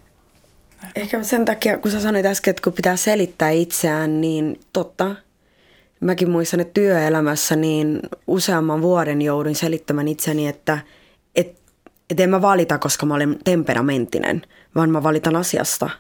Ehkä sen takia, kun sä sanoit äsken, että kun pitää selittää itseään, niin totta. Mäkin muistan, että työelämässä niin useamman vuoden joudun selittämään itseni, että et, et en mä valita, koska mä olen temperamenttinen, vaan mä valitan asiasta.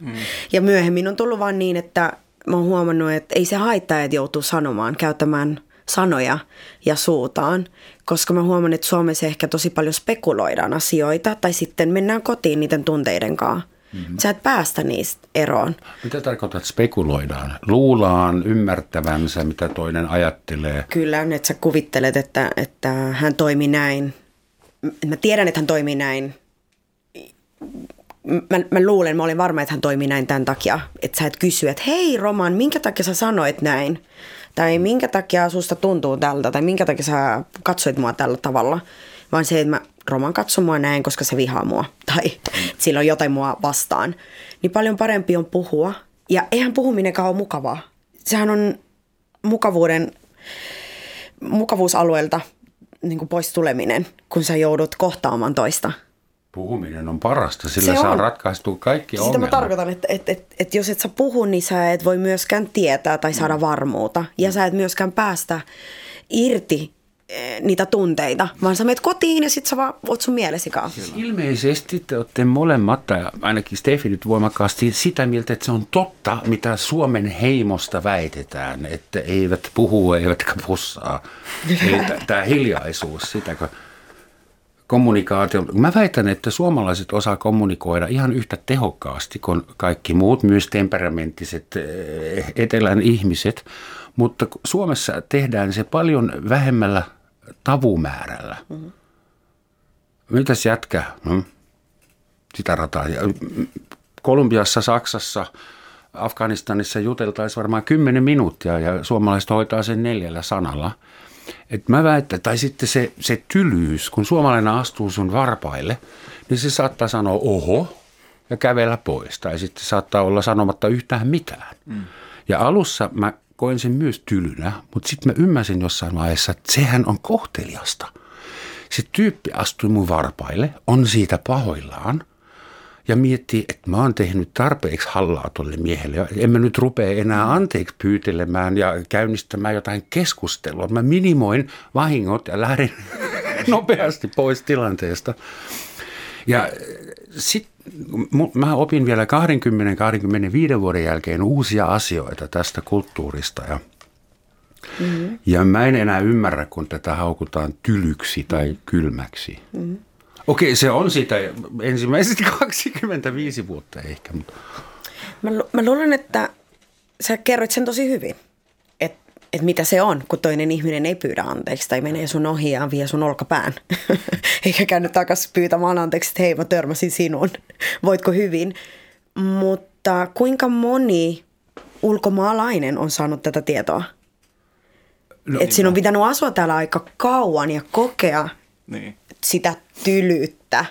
Mm. [laughs] Ja myöhemmin on tullut vaan niin, että mä oon huomannut, että ei se haittaa, että joutuu sanomaan, käyttämään sanoja ja suutaan, koska mä huomaan, että Suomessa ehkä tosi paljon spekuloidaan asioita tai sitten mennään kotiin niiden tunteiden kanssa. Mm-hmm. Sä et päästä niistä eroon. Mitä tarkoitat spekuloidaan? Luulaan ymmärtävänsä, mitä toinen ajattelee? Kyllä, että sä kuvittelet, että, että hän toimii näin. Mä tiedän, että hän toimii näin. Mä, mä luulen, mä olin varma, että hän toimii näin tämän takia. Että sä et kysy, että hei Roman, minkä takia sä sanoit näin? Tai minkä takia susta tuntuu tältä? Tai minkä takia sä katsoit mua tällä tavalla? Vaan se, että mä Roman katso mua näin, koska se vihaa mua. [laughs] Tai sillä on jotain mua vastaan. Niin paljon parempi on puhua. Ja eihän puhuminenkaan ole mukavaa. Sehän on mukavuuden, mukavuusalueelta niin kuin pois tuleminen, kun sä joudut kohtaamaan toista. Puhuminen on parasta, sillä se saa on. ratkaistua kaikki Sitä ongelmat. mä tarkoitan, että, että, että, että jos et sä puhu, niin sä et voi myöskään tietää tai saada mm. varmuutta. Ja sä et myöskään päästä irti Eh, niitä tunteita, vaan sä menet kotiin ja sitten sä vaan oot sun mielesi kanssa. Ilmeisesti te olette molemmat, tai ainakin Steffi nyt voimakkaasti sitä mieltä, että se on totta, mitä Suomen heimosta väitetään, että eivät puhu eivätkä pussaa. [laughs] Tämä hiljaisuus, sitäkö kommunikaatio. Mä väitän, että suomalaiset osaa kommunikoida ihan yhtä tehokkaasti kuin kaikki muut, myös temperamenttiset eh, etelän ihmiset, mutta Suomessa tehdään se paljon vähemmällä tavumäärällä. Mm-hmm. Mitäs jätkä? Hmm? Sitä rataa. Kolumbiassa, Saksassa, Afganistanissa juteltaisiin varmaan kymmenen minuuttia ja suomalaiset hoitaa sen neljällä sanalla. Et mä väitän, tai sitten se, se tylyys, kun suomalainen astuu sun varpaille, niin se saattaa sanoa oho ja kävellä pois. Tai sitten saattaa olla sanomatta yhtään mitään. Mm. Ja alussa mä koen sen myös tylynä, mutta sitten mä ymmärsin jossain vaiheessa, että sehän on kohteliasta. Se tyyppi astui mun varpaille, on siitä pahoillaan ja miettii, että mä oon tehnyt tarpeeksi hallaa tuolle miehelle. En mä nyt rupea enää anteeksi pyytelemään ja käynnistämään jotain keskustelua. Mä minimoin vahingot ja lähden [laughs] nopeasti pois tilanteesta. Ja sitten mä opin vielä 20-25 vuoden jälkeen uusia asioita tästä kulttuurista ja Mm-hmm. Ja mä en enää ymmärrä, kun tätä haukutaan tylyksi tai kylmäksi. Mm-hmm. Okei, se on sitä ensimmäiset 25 [laughs] vuotta ehkä. Mutta. Mä, mä luulen, että sä kerroit sen tosi hyvin että mitä se on, kun toinen ihminen ei pyydä anteeksi tai menee sun ohi ja vie sun olkapään. [laughs] Eikä käynyt takaisin pyytämään anteeksi, että hei mä törmäsin sinun, [laughs] voitko hyvin. Mutta kuinka moni ulkomaalainen on saanut tätä tietoa? No, että sinun on pitänyt asua täällä aika kauan ja kokea niin. sitä tylyyttä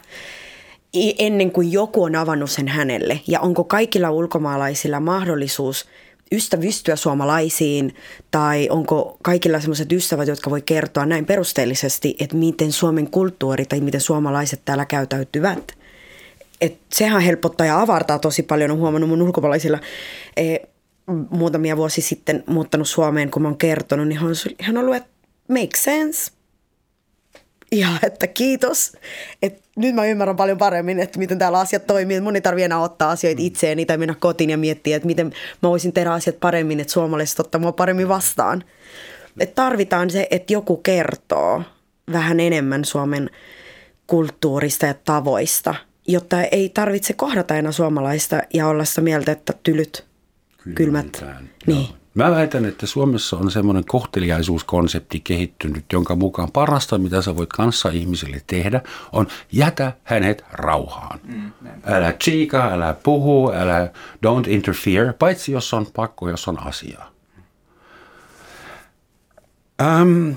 ennen kuin joku on avannut sen hänelle. Ja onko kaikilla ulkomaalaisilla mahdollisuus – ystävystyä suomalaisiin tai onko kaikilla sellaiset ystävät, jotka voi kertoa näin perusteellisesti, että miten Suomen kulttuuri tai miten suomalaiset täällä käytäytyvät. Et sehän helpottaa ja avartaa tosi paljon. Olen huomannut mun ulkomaalaisilla e, muutamia vuosi sitten muuttanut Suomeen, kun mä oon kertonut, niin hän on ollut, että make sense – ja että kiitos, että nyt mä ymmärrän paljon paremmin, että miten täällä asiat toimii. Mun ei tarvitse enää ottaa asioita itseeni tai mennä kotiin ja miettiä, että miten mä voisin tehdä asiat paremmin, että suomalaiset ottaa mua paremmin vastaan. Että tarvitaan se, että joku kertoo vähän enemmän Suomen kulttuurista ja tavoista, jotta ei tarvitse kohdata enää suomalaista ja olla sitä mieltä, että tylyt, kylmät. Niin. Mä väitän, että Suomessa on semmoinen kohteliaisuuskonsepti kehittynyt, jonka mukaan parasta, mitä sä voit kanssa ihmiselle tehdä, on jätä hänet rauhaan. Mm, älä chiika, älä puhu, älä don't interfere, paitsi jos on pakko, jos on asiaa. Ähm,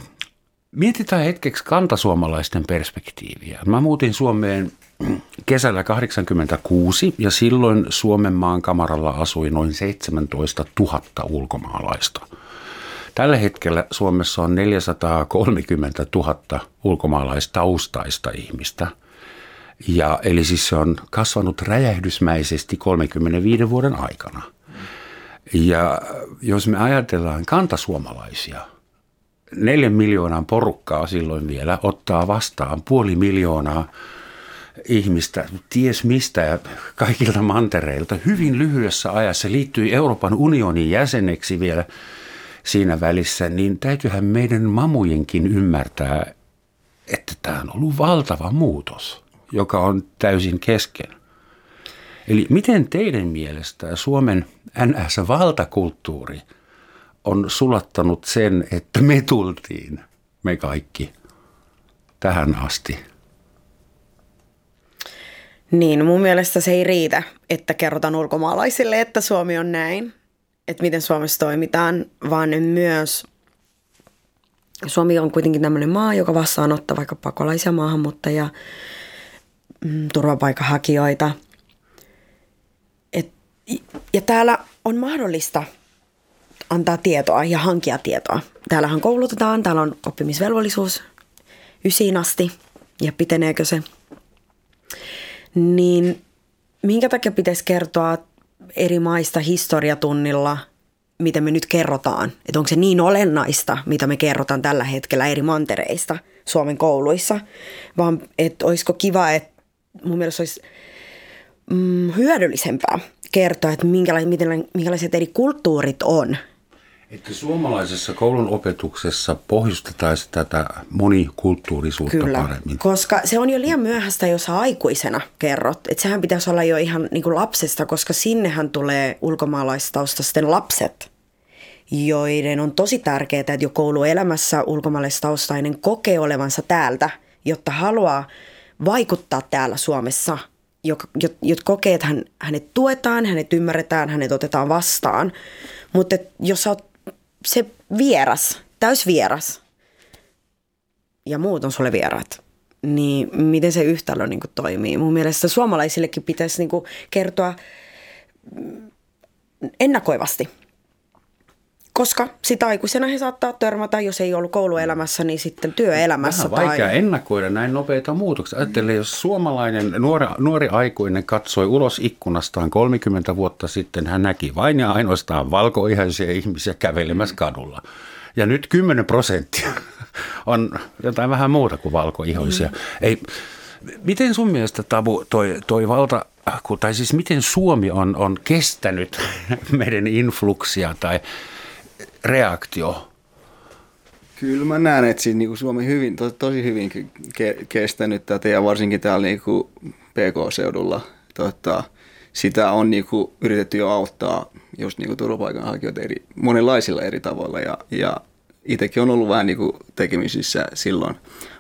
Mietitään hetkeksi kantasuomalaisten perspektiiviä. Mä muutin Suomeen kesällä 86 ja silloin Suomen maan kamaralla asui noin 17 000 ulkomaalaista. Tällä hetkellä Suomessa on 430 000 ulkomaalaistaustaista ihmistä. Ja, eli siis se on kasvanut räjähdysmäisesti 35 vuoden aikana. Ja jos me ajatellaan kantasuomalaisia, neljän miljoonan porukkaa silloin vielä ottaa vastaan puoli miljoonaa ihmistä, ties mistä ja kaikilta mantereilta hyvin lyhyessä ajassa liittyi Euroopan unionin jäseneksi vielä siinä välissä, niin täytyyhän meidän mamujenkin ymmärtää, että tämä on ollut valtava muutos, joka on täysin kesken. Eli miten teidän mielestä Suomen NS-valtakulttuuri on sulattanut sen, että me tultiin, me kaikki, tähän asti – niin, mun mielestä se ei riitä, että kerrotaan ulkomaalaisille, että Suomi on näin, että miten Suomessa toimitaan, vaan myös Suomi on kuitenkin tämmöinen maa, joka vastaanottaa vaikka pakolaisia maahanmuuttajia, mm, turvapaikanhakijoita. Et, ja täällä on mahdollista antaa tietoa ja hankia tietoa. Täällähän koulutetaan, täällä on oppimisvelvollisuus ysiin asti ja piteneekö se – niin minkä takia pitäisi kertoa eri maista historiatunnilla, mitä me nyt kerrotaan? Että onko se niin olennaista, mitä me kerrotaan tällä hetkellä eri mantereista Suomen kouluissa? Vaan että olisiko kiva, että mun mielestä olisi mm, hyödyllisempää kertoa, että minkälaiset eri kulttuurit on – että suomalaisessa koulun opetuksessa pohjustettaisiin tätä monikulttuurisuutta Kyllä, paremmin. koska se on jo liian myöhäistä, jos sä aikuisena kerrot. Että sehän pitäisi olla jo ihan niin kuin lapsesta, koska sinnehän tulee ulkomaalaistaustaisten lapset, joiden on tosi tärkeää, että jo kouluelämässä ulkomaalaistaustainen kokee olevansa täältä, jotta haluaa vaikuttaa täällä Suomessa – joka, jot, kokee, että hän, hänet tuetaan, hänet ymmärretään, hänet otetaan vastaan. Mutta jos sä oot se vieras, täys vieras. Ja muut on sulle vieraat, niin miten se yhtälö niin kuin toimii? Mun mielestä suomalaisillekin pitäisi niin kuin kertoa ennakoivasti – koska sitä aikuisena he saattaa törmätä, jos ei ollut kouluelämässä, niin sitten työelämässä. Vähän vaikea tai... ennakoida näin nopeita muutoksia. Ajattelen, jos suomalainen nuori, nuori aikuinen katsoi ulos ikkunastaan 30 vuotta sitten, hän näki vain ja ainoastaan valkoihaisia ihmisiä kävelemässä kadulla. Ja nyt 10 prosenttia [laughs] on jotain vähän muuta kuin valkoihoisia. Mm. Ei, miten sun mielestä Tabu toi, toi valta, tai siis miten Suomi on, on kestänyt [laughs] meidän influksia tai reaktio? Kyllä mä näen, että siinä niin Suomi hyvin, to, tosi hyvin ke, kestänyt tätä ja varsinkin täällä niin kuin PK-seudulla. Tota, sitä on niin kuin yritetty jo auttaa just niin kuin turvapaikanhakijoita eri, monenlaisilla eri tavoilla ja, ja itsekin on ollut vähän niin kuin tekemisissä silloin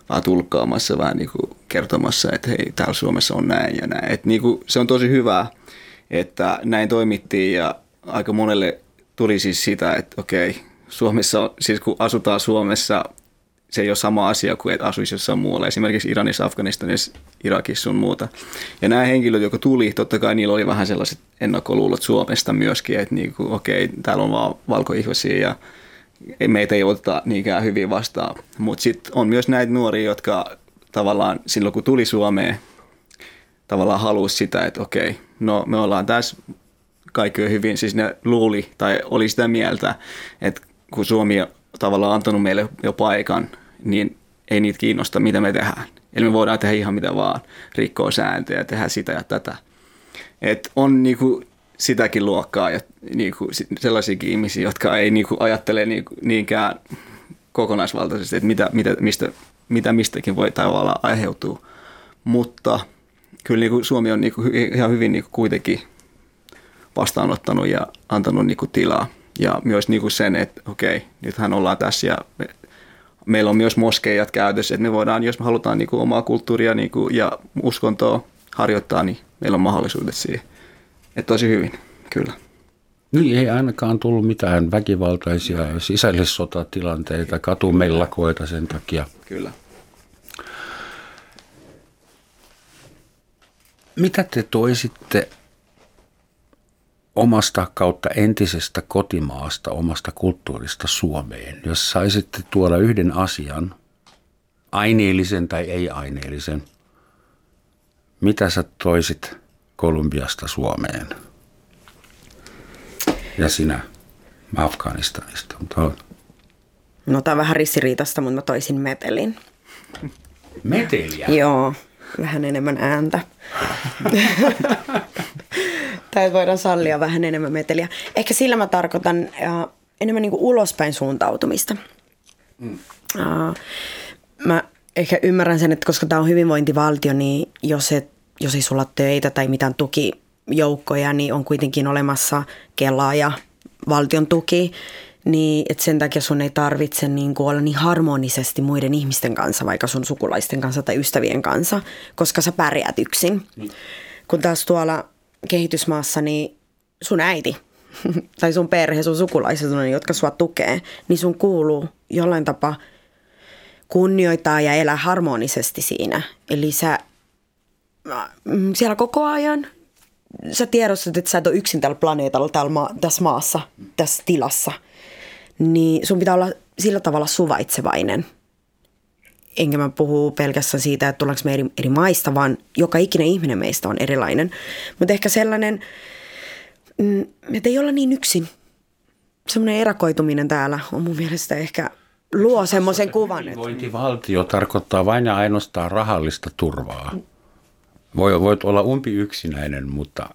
vaan tulkkaamassa, vähän niin kuin kertomassa, että hei, täällä Suomessa on näin ja näin. Et niin kuin, se on tosi hyvä, että näin toimittiin ja aika monelle tuli siis sitä, että okei, Suomessa, siis kun asutaan Suomessa, se ei ole sama asia kuin että asuisi jossain muualla, esimerkiksi Iranissa, Afganistanissa, Irakissa sun muuta. Ja nämä henkilöt, jotka tuli, totta kai niillä oli vähän sellaiset ennakkoluulot Suomesta myöskin, että niin kuin, okei, täällä on vaan valkoihvisia ja meitä ei oteta niinkään hyvin vastaan. Mutta sitten on myös näitä nuoria, jotka tavallaan silloin kun tuli Suomeen, tavallaan halusi sitä, että okei, no me ollaan tässä kaikki hyvin. Siis ne luuli tai oli sitä mieltä, että kun Suomi on tavallaan antanut meille jo paikan, niin ei niitä kiinnosta, mitä me tehdään. Eli me voidaan tehdä ihan mitä vaan, rikkoa sääntöjä, tehdä sitä ja tätä. Et on niinku sitäkin luokkaa ja niinku sellaisiakin ihmisiä, jotka ei niinku ajattele niinku niinkään kokonaisvaltaisesti, että mitä, mitä, mistä, mitä mistäkin voi tavallaan aiheutua. Mutta kyllä niinku Suomi on niinku ihan hyvin niinku kuitenkin vastaanottanut ja antanut niin kuin tilaa. Ja myös niin kuin sen, että okei, nythän ollaan tässä ja me, meillä on myös moskeijat käytössä, että me voidaan, jos me halutaan niin kuin omaa kulttuuria niin kuin, ja uskontoa harjoittaa, niin meillä on mahdollisuudet siihen. Että tosi hyvin, kyllä. Niin ei ainakaan tullut mitään väkivaltaisia sisällissotatilanteita, katumellakoita sen takia. Kyllä. Mitä te toisitte omasta kautta entisestä kotimaasta, omasta kulttuurista Suomeen, jos saisitte tuoda yhden asian, aineellisen tai ei-aineellisen, mitä sä toisit Kolumbiasta Suomeen? Ja sinä Afganistanista. No tämä on vähän ristiriitasta, mutta mä toisin metelin. Meteliä? Joo, vähän enemmän ääntä. [laughs] tai voidaan sallia vähän enemmän meteliä. Ehkä sillä mä tarkoitan uh, enemmän niin kuin ulospäin suuntautumista. Mm. Uh, mä ehkä ymmärrän sen, että koska tämä on hyvinvointivaltio, niin jos, et, jos ei sulla töitä tai mitään tukijoukkoja, niin on kuitenkin olemassa Kela ja valtion tuki, niin että sen takia sun ei tarvitse niin kuin olla niin harmonisesti muiden ihmisten kanssa, vaikka sun sukulaisten kanssa tai ystävien kanssa, koska sä pärjäät yksin. Mm. Kun taas tuolla kehitysmaassa, niin sun äiti [laughs] tai sun perhe, sun sukulaiset, jotka sua tukee, niin sun kuuluu jollain tapaa kunnioittaa ja elää harmonisesti siinä. Eli sä mm, siellä koko ajan sä tiedostat, että sä et ole yksin tällä planeetalla, täällä ma- tässä maassa, tässä tilassa. Niin sun pitää olla sillä tavalla suvaitsevainen. Enkä mä puhu pelkästään siitä, että tullaanko me eri, eri maista, vaan joka ikinen ihminen meistä on erilainen. Mutta ehkä sellainen, mm, että ei olla niin yksin. Semmoinen erakoituminen täällä on mun mielestä ehkä luo semmoisen kuvan. Hyvinvointivaltio tarkoittaa vain ja ainoastaan rahallista turvaa. Voi, voit olla umpi yksinäinen, mutta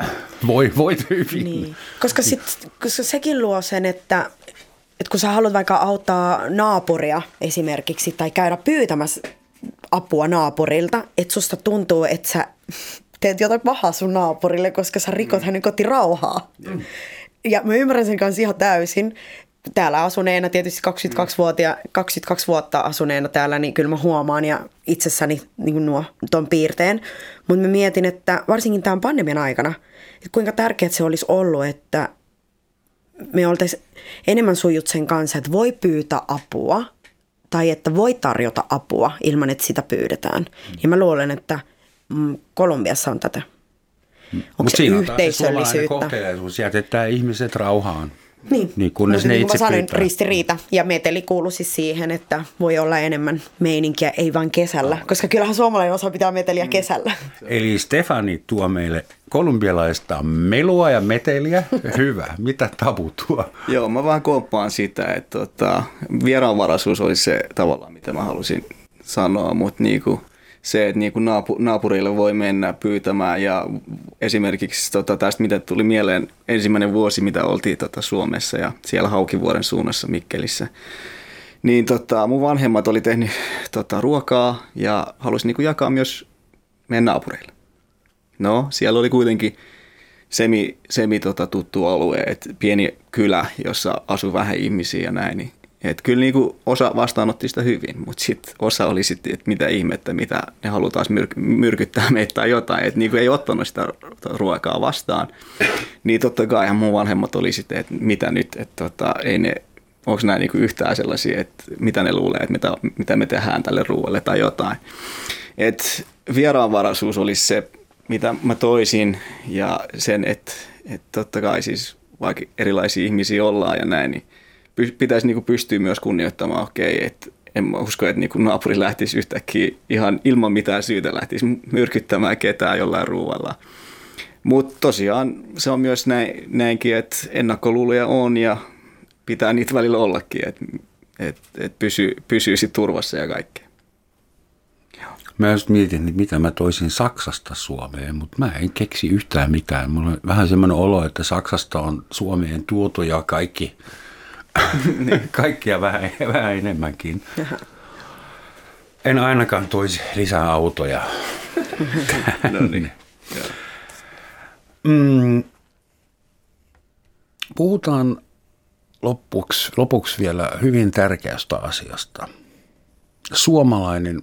voi, voit hyvin. Niin. Koska, sit, koska sekin luo sen, että, että kun sä haluat vaikka auttaa naapuria esimerkiksi tai käydä pyytämässä apua naapurilta, että susta tuntuu, että sä [laughs] teet jotain pahaa sun naapurille, koska sä rikot mm. hänen kotirauhaa. Mm. Ja mä ymmärrän sen kanssa ihan täysin, täällä asuneena, tietysti 22, vuotia, 22 vuotta asuneena täällä, niin kyllä mä huomaan ja itsessäni niin nuo ton piirteen. Mutta mä mietin, että varsinkin tämän pandemian aikana, että kuinka tärkeää se olisi ollut, että me oltaisiin enemmän sujut sen kanssa, että voi pyytää apua tai että voi tarjota apua ilman, että sitä pyydetään. Mm. Ja mä luulen, että mm, Kolumbiassa on tätä. Onko Mut se yhteisöllisyyttä? Se jätetään ihmiset rauhaan. Niin, niin kunnes no, ne niin itse sanoin, pyytää. ristiriita. Ja meteli kuului siis siihen, että voi olla enemmän meininkiä, ei vain kesällä. Koska kyllähän suomalainen osa pitää meteliä mm. kesällä. Eli Stefani tuo meille kolumbialaista melua ja meteliä. [laughs] Hyvä. Mitä tabu tuo? Joo, mä vaan komppaan sitä, että tota, vieraanvaraisuus oli se tavallaan, mitä mä halusin sanoa, mutta niinku – se, että niin kuin naapurille voi mennä pyytämään ja esimerkiksi tota, tästä, mitä tuli mieleen ensimmäinen vuosi, mitä oltiin tota, Suomessa ja siellä Haukivuoren suunnassa Mikkelissä, niin tota, mun vanhemmat oli tehnyt tota, ruokaa ja halusi niin jakaa myös meidän naapureille. No, siellä oli kuitenkin semi, semi tota, tuttu alue, että pieni kylä, jossa asui vähän ihmisiä ja näin, niin et kyllä niinku osa vastaanotti sitä hyvin, mutta sitten osa oli sitten, että mitä ihmettä, mitä ne halutaan myr- myrkyttää meitä tai jotain, että niinku ei ottanut sitä ruokaa vastaan. Niin totta kai mun vanhemmat oli sitten, että mitä nyt, että tota, ei ne, onko nämä niinku yhtään sellaisia, että mitä ne luulee, että mitä, mitä me tehdään tälle ruoalle tai jotain. Et vieraanvaraisuus olisi se, mitä mä toisin ja sen, että, että totta kai siis vaikka erilaisia ihmisiä ollaan ja näin, niin pitäisi niin pystyä myös kunnioittamaan, okei, okay, että en usko, että niin naapuri lähtisi yhtäkkiä ihan ilman mitään syytä lähtisi myrkyttämään ketään jollain ruualla. Mutta tosiaan se on myös näin, näinkin, että ennakkoluuloja on ja pitää niitä välillä ollakin, että et, et pysyy, pysyy sit turvassa ja kaikkea. Mä just mietin, että mitä mä toisin Saksasta Suomeen, mutta mä en keksi yhtään mitään. Mulla on vähän semmoinen olo, että Saksasta on Suomeen tuotu ja kaikki [coughs] niin. Kaikkia vähän, vähän enemmänkin. En ainakaan toisi lisää autoja. [laughs] no niin. mm, puhutaan lopuksi, lopuksi vielä hyvin tärkeästä asiasta. Suomalainen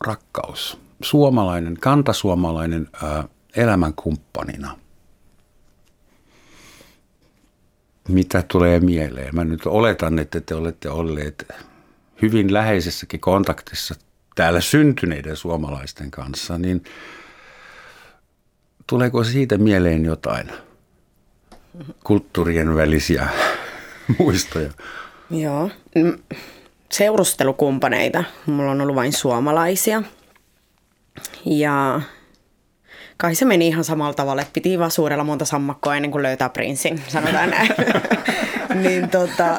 rakkaus. Suomalainen, kantasuomalainen ää, elämänkumppanina. Mitä tulee mieleen? Mä nyt oletan, että te olette olleet hyvin läheisessäkin kontaktissa täällä syntyneiden suomalaisten kanssa, niin tuleeko siitä mieleen jotain kulttuurien välisiä [laughs] muistoja? Joo. Seurustelukumppaneita. Mulla on ollut vain suomalaisia. Ja kai se meni ihan samalla tavalla, että piti vaan suurella monta sammakkoa ennen kuin löytää prinssin, sanotaan näin. [laughs] niin tota,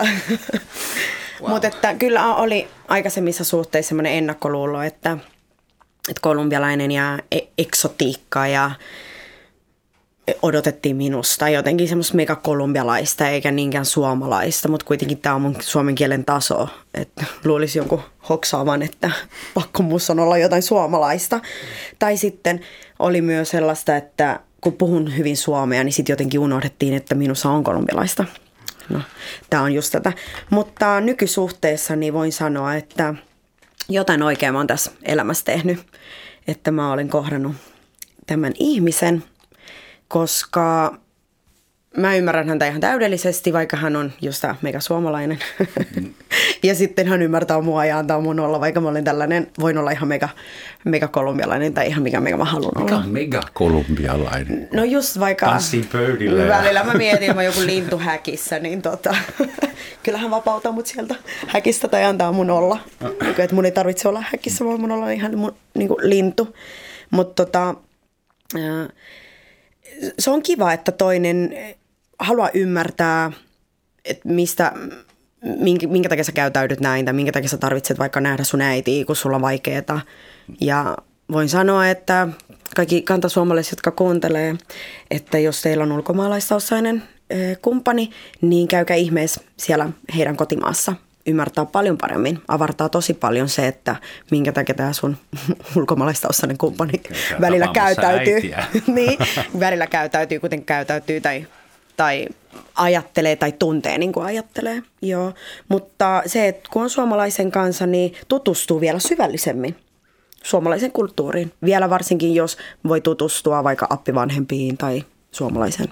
wow. Mutta että kyllä oli aikaisemmissa suhteissa semmoinen ennakkoluulo, että, että kolumbialainen ja e- eksotiikka ja odotettiin minusta jotenkin semmoista megakolumbialaista eikä niinkään suomalaista, mutta kuitenkin tämä on mun suomen kielen taso, että luulisi jonkun hoksaavan, että [laughs] pakko on olla jotain suomalaista. Mm. Tai sitten oli myös sellaista, että kun puhun hyvin suomea, niin sitten jotenkin unohdettiin, että minussa on kolumbialaista. No, tämä on just tätä. Mutta nykysuhteessa niin voin sanoa, että jotain oikein mä oon tässä elämässä tehnyt. Että mä olen kohdannut tämän ihmisen, koska mä ymmärrän häntä ihan täydellisesti, vaikka hän on just tämä mega suomalainen. Mm. [laughs] ja sitten hän ymmärtää mua ja antaa mun olla, vaikka mä olen tällainen, voin olla ihan mega, mega kolumbialainen tai ihan mikä mega mä haluan olla. Mikä mega kolumbialainen? No just vaikka... Tanssin pöydillä. Välillä mä mietin, että mä joku lintu häkissä, niin tota, [laughs] kyllähän vapautaa mut sieltä häkistä tai antaa mun olla. Niin, että mun ei tarvitse olla häkissä, vaan mun olla ihan mun, niin kuin lintu. Mutta tota, se on kiva, että toinen haluaa ymmärtää, että mistä, minkä, minkä takia sä käytäydyt näin tai minkä takia sä tarvitset vaikka nähdä sun äitiä, kun sulla on vaikeaa. Ja voin sanoa, että kaikki kantasuomalaiset, jotka kuuntelee, että jos teillä on ulkomaalaistaustainen kumppani, niin käykää ihmeessä siellä heidän kotimaassa ymmärtää paljon paremmin, avartaa tosi paljon se, että minkä takia tämä sun [laughs] ulkomaalaistaustainen kumppani Käy välillä käytäytyy. [laughs] niin, välillä käytäytyy, kuten käytäytyy tai, tai ajattelee tai tuntee niin kuin ajattelee. Joo. Mutta se, että kun on suomalaisen kanssa, niin tutustuu vielä syvällisemmin suomalaisen kulttuuriin. Vielä varsinkin, jos voi tutustua vaikka appivanhempiin tai suomalaisen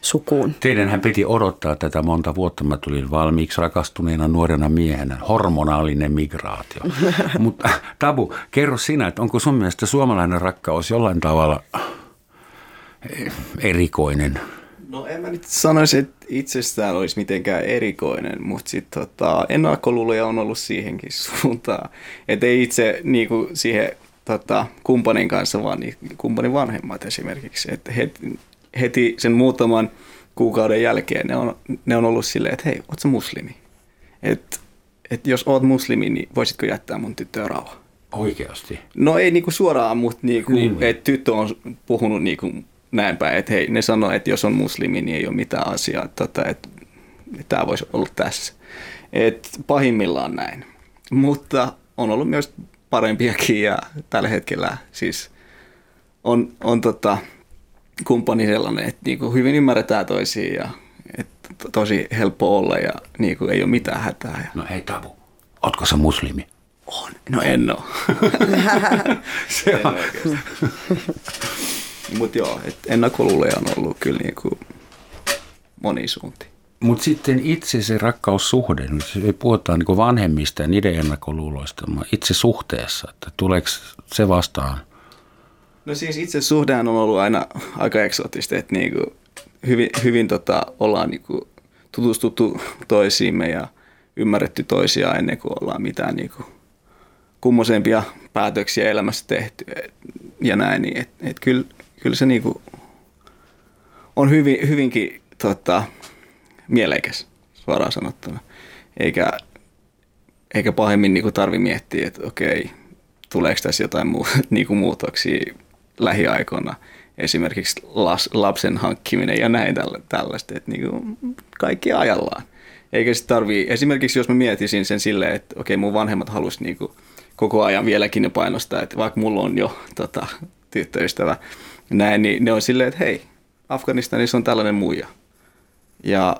sukuun. Teidänhän piti odottaa tätä monta vuotta. Mä tulin valmiiksi rakastuneena nuorena miehenä. Hormonaalinen migraatio. [laughs] Mutta Tabu, kerro sinä, että onko sun mielestä suomalainen rakkaus jollain tavalla erikoinen? No en mä nyt sanoisi, että itsestään olisi mitenkään erikoinen, mutta sitten tota, ennakkoluuloja on ollut siihenkin suuntaan. Että ei itse niinku, siihen tota, kumppanin kanssa, vaan niin, kumppanin vanhemmat esimerkiksi. Että heti, heti sen muutaman kuukauden jälkeen ne on, ne on ollut silleen, että hei, ootko muslimi? Että et jos oot muslimi, niin voisitko jättää mun tyttöä rauha? Oikeasti? No ei niinku suoraan, mutta niinku, niin. että tyttö on puhunut niinku näin päin, että hei, ne sanoo, että jos on muslimi, niin ei ole mitään asiaa, tota, että tämä voisi olla tässä. Et pahimmillaan näin. Mutta on ollut myös parempiakin ja tällä hetkellä siis on, on tota, kumppani sellainen, että niin kuin hyvin ymmärretään toisiin ja että tosi helppo olla ja niin kuin ei ole mitään hätää. Ja... No hei Tavu, ootko sä muslimi? On. No en ole. [laughs] Se on. Mutta joo, ennakkoluuleja on ollut kyllä niin kuin moni suunti. Mutta sitten itse se rakkaussuhde, nyt puhutaan niin vanhemmista ja niiden ennakkoluuloista, itse suhteessa, että tuleeko se vastaan – No siis itse suhdehan on ollut aina aika eksotista, että niin kuin hyvin, hyvin tota, ollaan niin kuin tutustuttu toisiimme ja ymmärretty toisiaan ennen kuin ollaan mitään niin kuin kummosempia päätöksiä elämässä tehty ja näin. Niin et, et kyllä, kyllä se niin kuin on hyvin, hyvinkin tota, mielekäs suoraan sanottuna. Eikä, eikä pahemmin niin tarvi miettiä, että okei, tuleeko tässä jotain muu, [laughs] niin kuin muutoksia lähiaikoina esimerkiksi las, lapsen hankkiminen ja näin tällaista, että niin kuin kaikki ajallaan. Eikä sitten tarvii, esimerkiksi jos mä mietisin sen silleen, että okei mun vanhemmat halusivat niin kuin koko ajan vieläkin ne painostaa, että vaikka mulla on jo tota, tyttöystävä, näin, niin ne on silleen, että hei, Afganistanissa on tällainen muija. Ja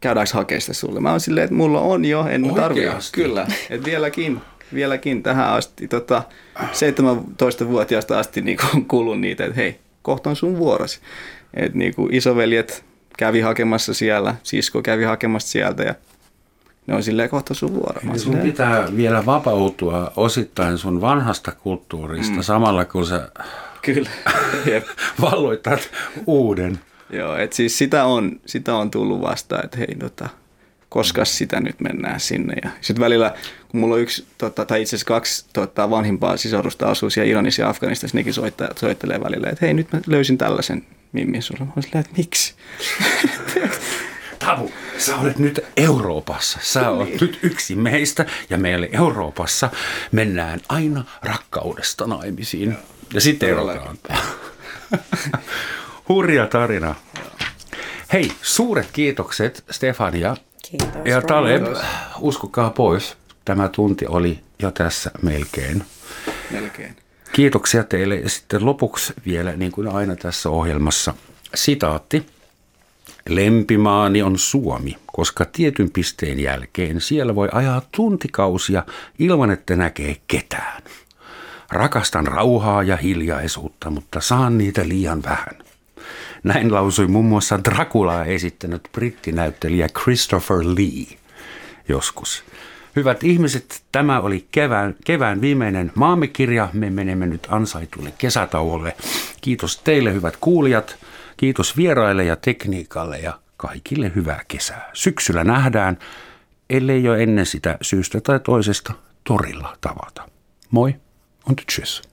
käydäänkö hakea sitä sulle? Mä oon silleen, että mulla on jo, en tarvitse. Kyllä, että vieläkin vieläkin tähän asti, tota, 17-vuotiaasta asti niin kuin kuulun niitä, että hei, kohta on sun vuorosi. Että niin kuin isoveljet kävi hakemassa siellä, sisko kävi hakemassa sieltä ja ne on silleen kohta sun vuoro. Mä Sun silleen, pitää vielä vapautua osittain sun vanhasta kulttuurista mm. samalla kun sä Kyllä. [laughs] Jep. valloitat uuden. Joo, et siis sitä on, sitä on tullut vastaan, että hei, tota, koska sitä nyt mennään sinne. Ja sitten välillä, kun mulla on yksi, tota, tai itse asiassa kaksi tota, vanhimpaa sisarusta asuu siellä Iranissa ja Afganistassa, nekin soittaa, soittelee välillä, että hei, nyt mä löysin tällaisen mimmin sulla. Mä silleen, että miksi? [laughs] Tavu, sä olet nyt Euroopassa. Sä olet nyt yksi meistä ja meille Euroopassa mennään aina rakkaudesta naimisiin. Ja sitten erotaan. [laughs] Hurja tarina. Hei, suuret kiitokset Stefania Kiitos. ja Taleb. Uskokaa pois, tämä tunti oli jo tässä melkein. Melkein. Kiitoksia teille ja sitten lopuksi vielä niin kuin aina tässä ohjelmassa sitaatti. Lempimaani on Suomi, koska tietyn pisteen jälkeen siellä voi ajaa tuntikausia ilman, että näkee ketään. Rakastan rauhaa ja hiljaisuutta, mutta saan niitä liian vähän. Näin lausui muun muassa Draculaa esittänyt brittinäyttelijä Christopher Lee joskus. Hyvät ihmiset, tämä oli kevään, kevään viimeinen maamikirja. Me menemme nyt ansaitulle kesätauolle. Kiitos teille, hyvät kuulijat. Kiitos vieraille ja tekniikalle ja kaikille hyvää kesää. Syksyllä nähdään, ellei jo ennen sitä syystä tai toisesta torilla tavata. Moi und tschüss.